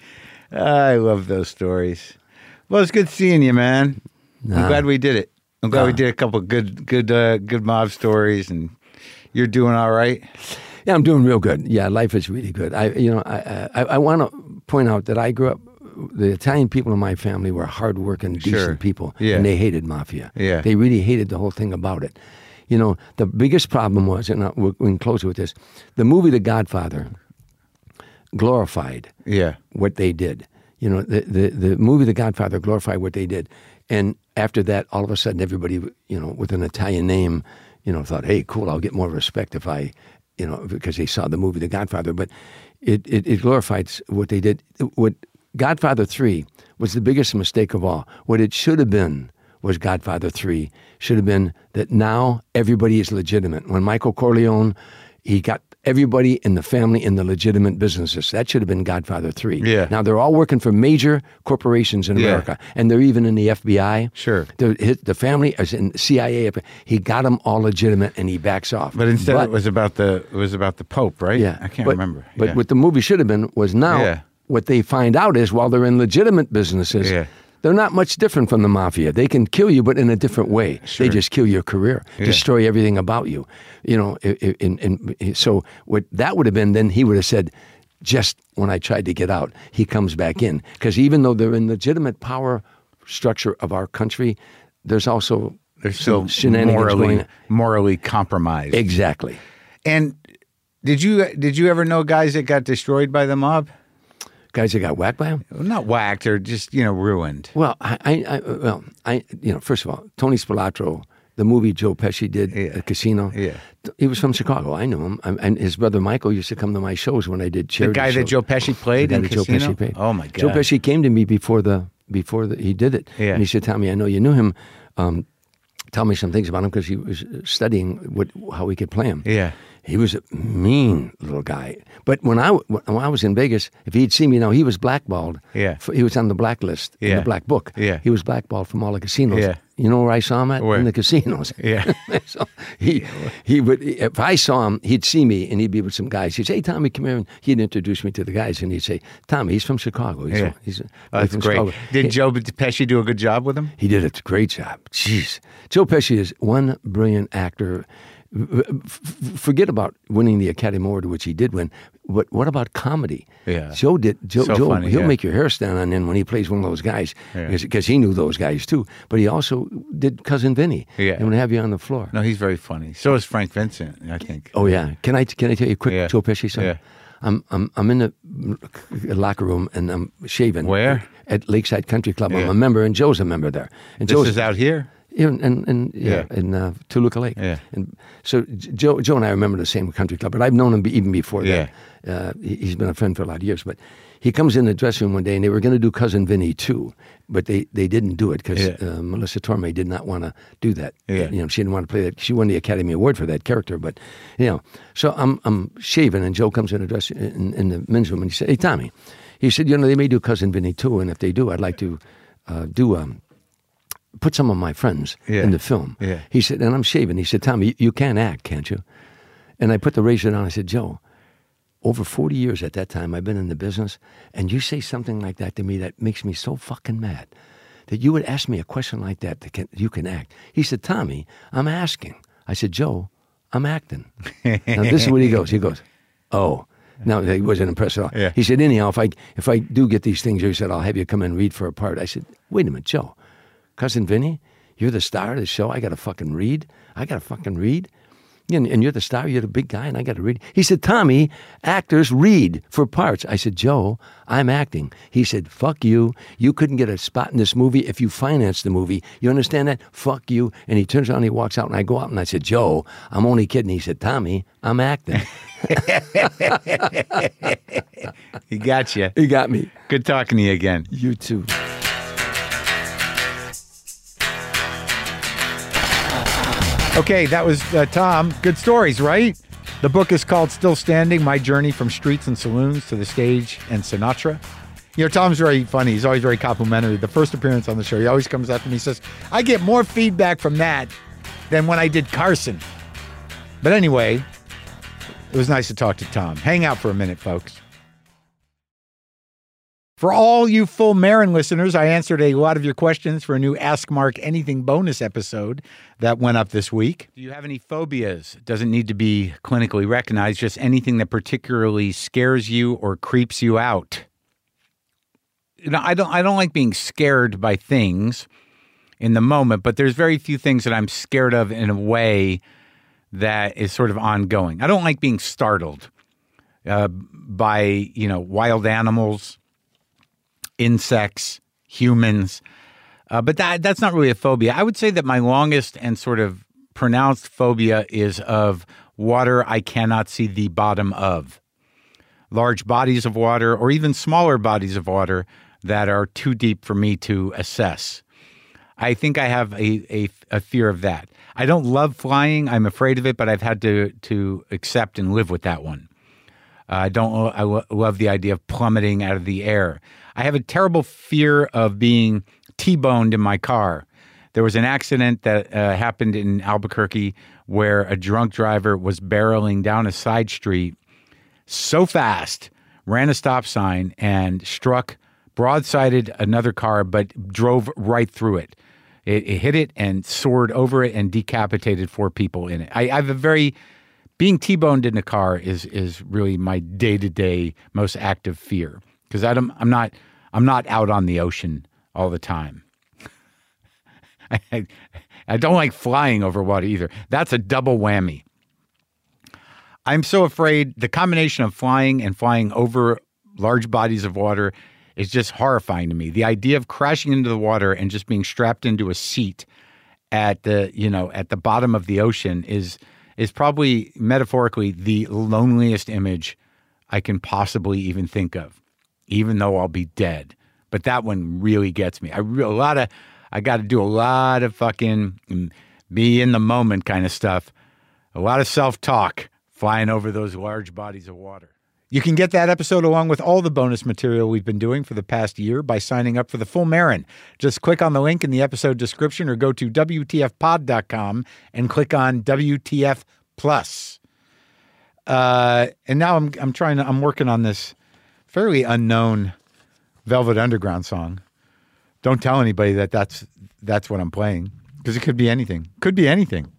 I love those stories. Well, it's good seeing you, man. I'm glad we did it. I'm glad we did a couple good, good, uh, good mob stories, and you're doing all right. Yeah, I'm doing real good. Yeah, life is really good. I, you know, I, I, I want to point out that I grew up. The Italian people in my family were hardworking, decent Sure. people, Yeah. and they hated mafia. Yeah. they really hated the whole thing about it. You know, the biggest problem was, and we we can close with this: the movie The Godfather glorified Yeah, what they did. You know, the, the, the movie The Godfather glorified what they did. And after that, all of a sudden, everybody, you know, with an Italian name, you know, thought, hey, cool, I'll get more respect if I, you know, because they saw the movie The Godfather. But it, it, it glorified what they did. What Godfather 3 was the biggest mistake of all. What it should have been was Godfather 3 should have been that now everybody is legitimate. When Michael Corleone, he got everybody in the family in the legitimate businesses. That should have been Godfather 3. Yeah. Now they're all working for major corporations in Yeah. America, and they're even in the FBI. Sure. The, the family is in CIA. He got them all legitimate, and he backs off. but instead it was about the it was about the Pope, right? yeah, I can't but- remember. But yeah. what the movie should have been was now Yeah. what they find out is while they're in legitimate businesses, Yeah. They're not much different from the mafia. They can kill you, but in a different way. They just kill your career, destroy everything about you. You know, i- i- in, in, so what that would have been, then he would have said, just when I tried to get out, he comes back in. Because even though they're in legitimate power structure of our country, there's also They're still shenanigans morally morally compromised. Exactly. and did you did you ever know guys that got destroyed by the mob? Guys that got whacked by him. Not whacked or just you know ruined. Well, I, I, I well, I, you know, first of all, Tony Spilotro, the movie Joe Pesci did Yeah. at Casino. Yeah. he was from Chicago. I knew him, and his brother Michael used to come to my shows when I did charity. The guy that. Joe Pesci played The guy in that Joe Casino. Pesci played. Oh my god! Joe Pesci came to me before the before the, he did it, Yeah. and he said, "Tommy, I know you knew him. Um, tell me some things about him because he was studying what how we could play him." Yeah. He was a mean little guy. But when I when I was in Vegas, if he'd seen me now, he was blackballed. Yeah. For- He was on the blacklist in the black book. Yeah. He was blackballed from all the casinos. Yeah. You know where I saw him at? Where? In the casinos. Yeah. so he he would if I saw him, he'd see me and he'd be with some guys. He'd say, "Hey, Tommy, come here," and he'd introduce me to the guys, and he'd say, "Tommy, he's from Chicago. He's Yeah. from, he's Oh, that's great. Chicago." Did Joe Pesci do a good job with him? He did a great job. Jeez. Joe Pesci is one brilliant actor. Forget about winning the Academy Award, which he did win. But what about comedy? Yeah. Joe did. Joe, So Joe funny, he'll yeah. make your hair stand on end when he plays one of those guys, Yeah. because he knew those guys too. But he also did Cousin Vinny. Yeah. and would have you on the floor. No, he's very funny. So is Frank Vincent, I think. Oh yeah. Can I can I tell you a quick Yeah. Joe Pesci story? Yeah. I'm I'm I'm in the locker room and I'm shaving. Where? At Lakeside Country Club. I'm a member, and Joe's a member there. And This Joe's is out here. In, in, in, yeah, Yeah. in uh, Toluca Lake. Yeah. And so Joe, Joe and I remember the same country club, but I've known him even before Yeah. that. Uh, he- he's been a friend for a lot of years. But he comes in the dressing room one day, and they were going to do Cousin Vinny too, but they, they didn't do it because Yeah. uh, Marisa Tomei did not want to do that. Yeah. You know, she didn't want to play that. She won the Academy Award for that character, but you know. So I'm I'm shaving, and Joe comes in the dressing in, in the men's room, and he said, "Hey, Tommy," he said, "You know, they may do Cousin Vinny too, and if they do, I'd like to uh, do um." Put some of my friends Yeah. in the film. Yeah. He said, and I'm shaving. He said, Tommy, you, you can't act, can't you? And I put the razor down. I said, Joe, over 40 years at that time, I've been in the business, and you say something like that to me that makes me so fucking mad that you would ask me a question like that that can, you can act. He said, Tommy, I'm asking. I said, Joe, I'm acting. now, this is what he goes. He goes, oh. No, he wasn't impressed at all. Yeah. He said, anyhow, if I, if I do get these things, he said, I'll have you come and read for a part. I said, wait a minute, Joe. Cousin Vinny, you're the star of the show. I got to fucking read. I got to fucking read. And, and you're the star. You're the big guy, and I got to read. He said, Tommy, actors read for parts. I said, Joe, I'm acting. He said, fuck you. You couldn't get a spot in this movie if you financed the movie. You understand that? Fuck you. And he turns around, and he walks out, and I go out, and I said, Joe, I'm only kidding. He said, Tommy, I'm acting. He got you. he got me. Good talking to you again. You too. Okay, that was uh, Tom. Good stories, right? The book is called Still Standing My Journey from Streets and Saloons to the Stage and Sinatra. You know, Tom's very funny. He's always very complimentary. The first appearance on the show, he always comes up and says, I get more feedback from that than when I did Carson. But anyway, it was nice to talk to Tom. Hang out for a minute, folks. For all you full Maron listeners, I answered a lot of your questions for a new Ask Marc Anything bonus episode that went up this week. Do you have any phobias? It doesn't need to be clinically recognized, just anything that particularly scares you or creeps you out. You know, I don't I don't like being scared by things in the moment, but there's very few things that I'm scared of in a way that is sort of ongoing. I don't like being startled uh, by, you know, wild animals insects, humans. Uh, but that that's not really a phobia. I would say that my longest and sort of pronounced phobia is of water I cannot see the bottom of. Large bodies of water or even smaller bodies of water that are too deep for me to assess. I think I have a, a, a fear of that. I don't love flying. I'm afraid of it, but I've had to to accept and live with that one. I don't. I lo- love the idea of plummeting out of the air. I have a terrible fear of being T-boned in my car. There was an accident that uh, happened in Albuquerque where a drunk driver was barreling down a side street so fast, ran a stop sign, and struck broadsided another car, but drove right through it. It, it hit it and soared over it and decapitated four people in it. I, I have a very being T-boned in a car is is really my day to day most active fear because I'm I'm not I'm not out on the ocean all the time. I, I don't like flying over water either. That's a double whammy. I'm so afraid the combination of flying and flying over large bodies of water is just horrifying to me. The idea of crashing into the water and just being strapped into a seat at the, you know, at the bottom of the ocean is is probably metaphorically the loneliest image I can possibly even think of, even though I'll be dead. But that one really gets me. I a lot of I got to do a lot of fucking mm, be in the moment kind of stuff. A lot of self talk flying over those large bodies of water. You can get that episode along with all the bonus material we've been doing for the past year by signing up for the full Maron. Just click on the link in the episode description or go to WTFpod.com and click on WTF Plus. Uh, and now I'm I'm trying to I'm working on this fairly unknown Velvet Underground song. Don't tell anybody that that's that's what I'm playing because it could be anything. Could be anything.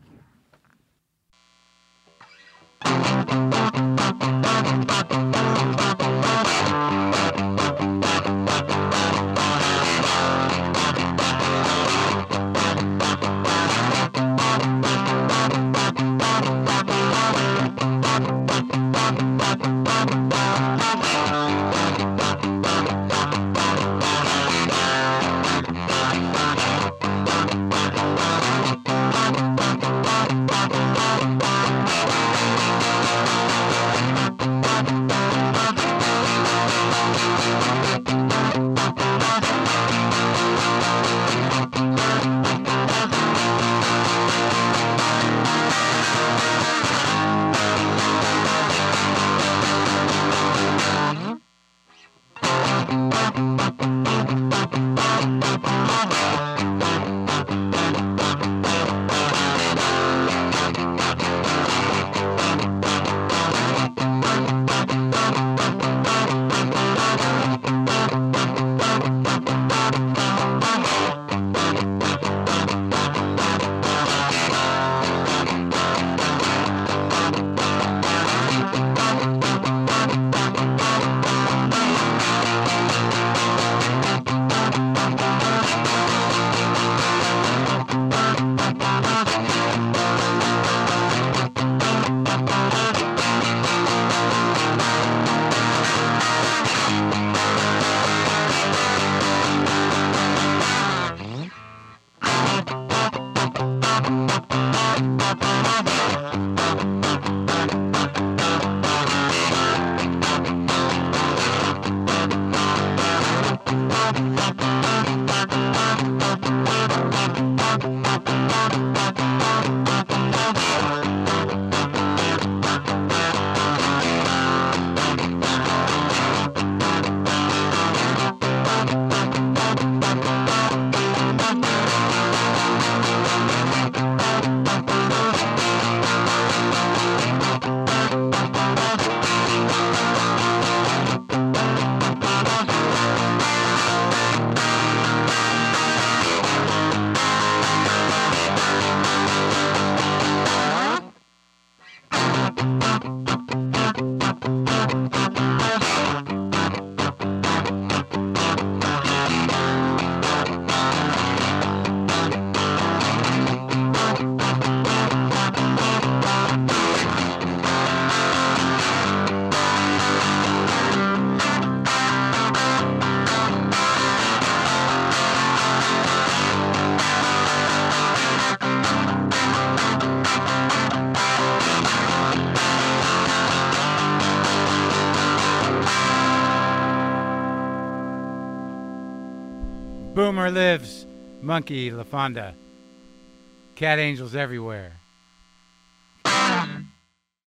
Lives. Monkey LaFonda. Cat angels everywhere.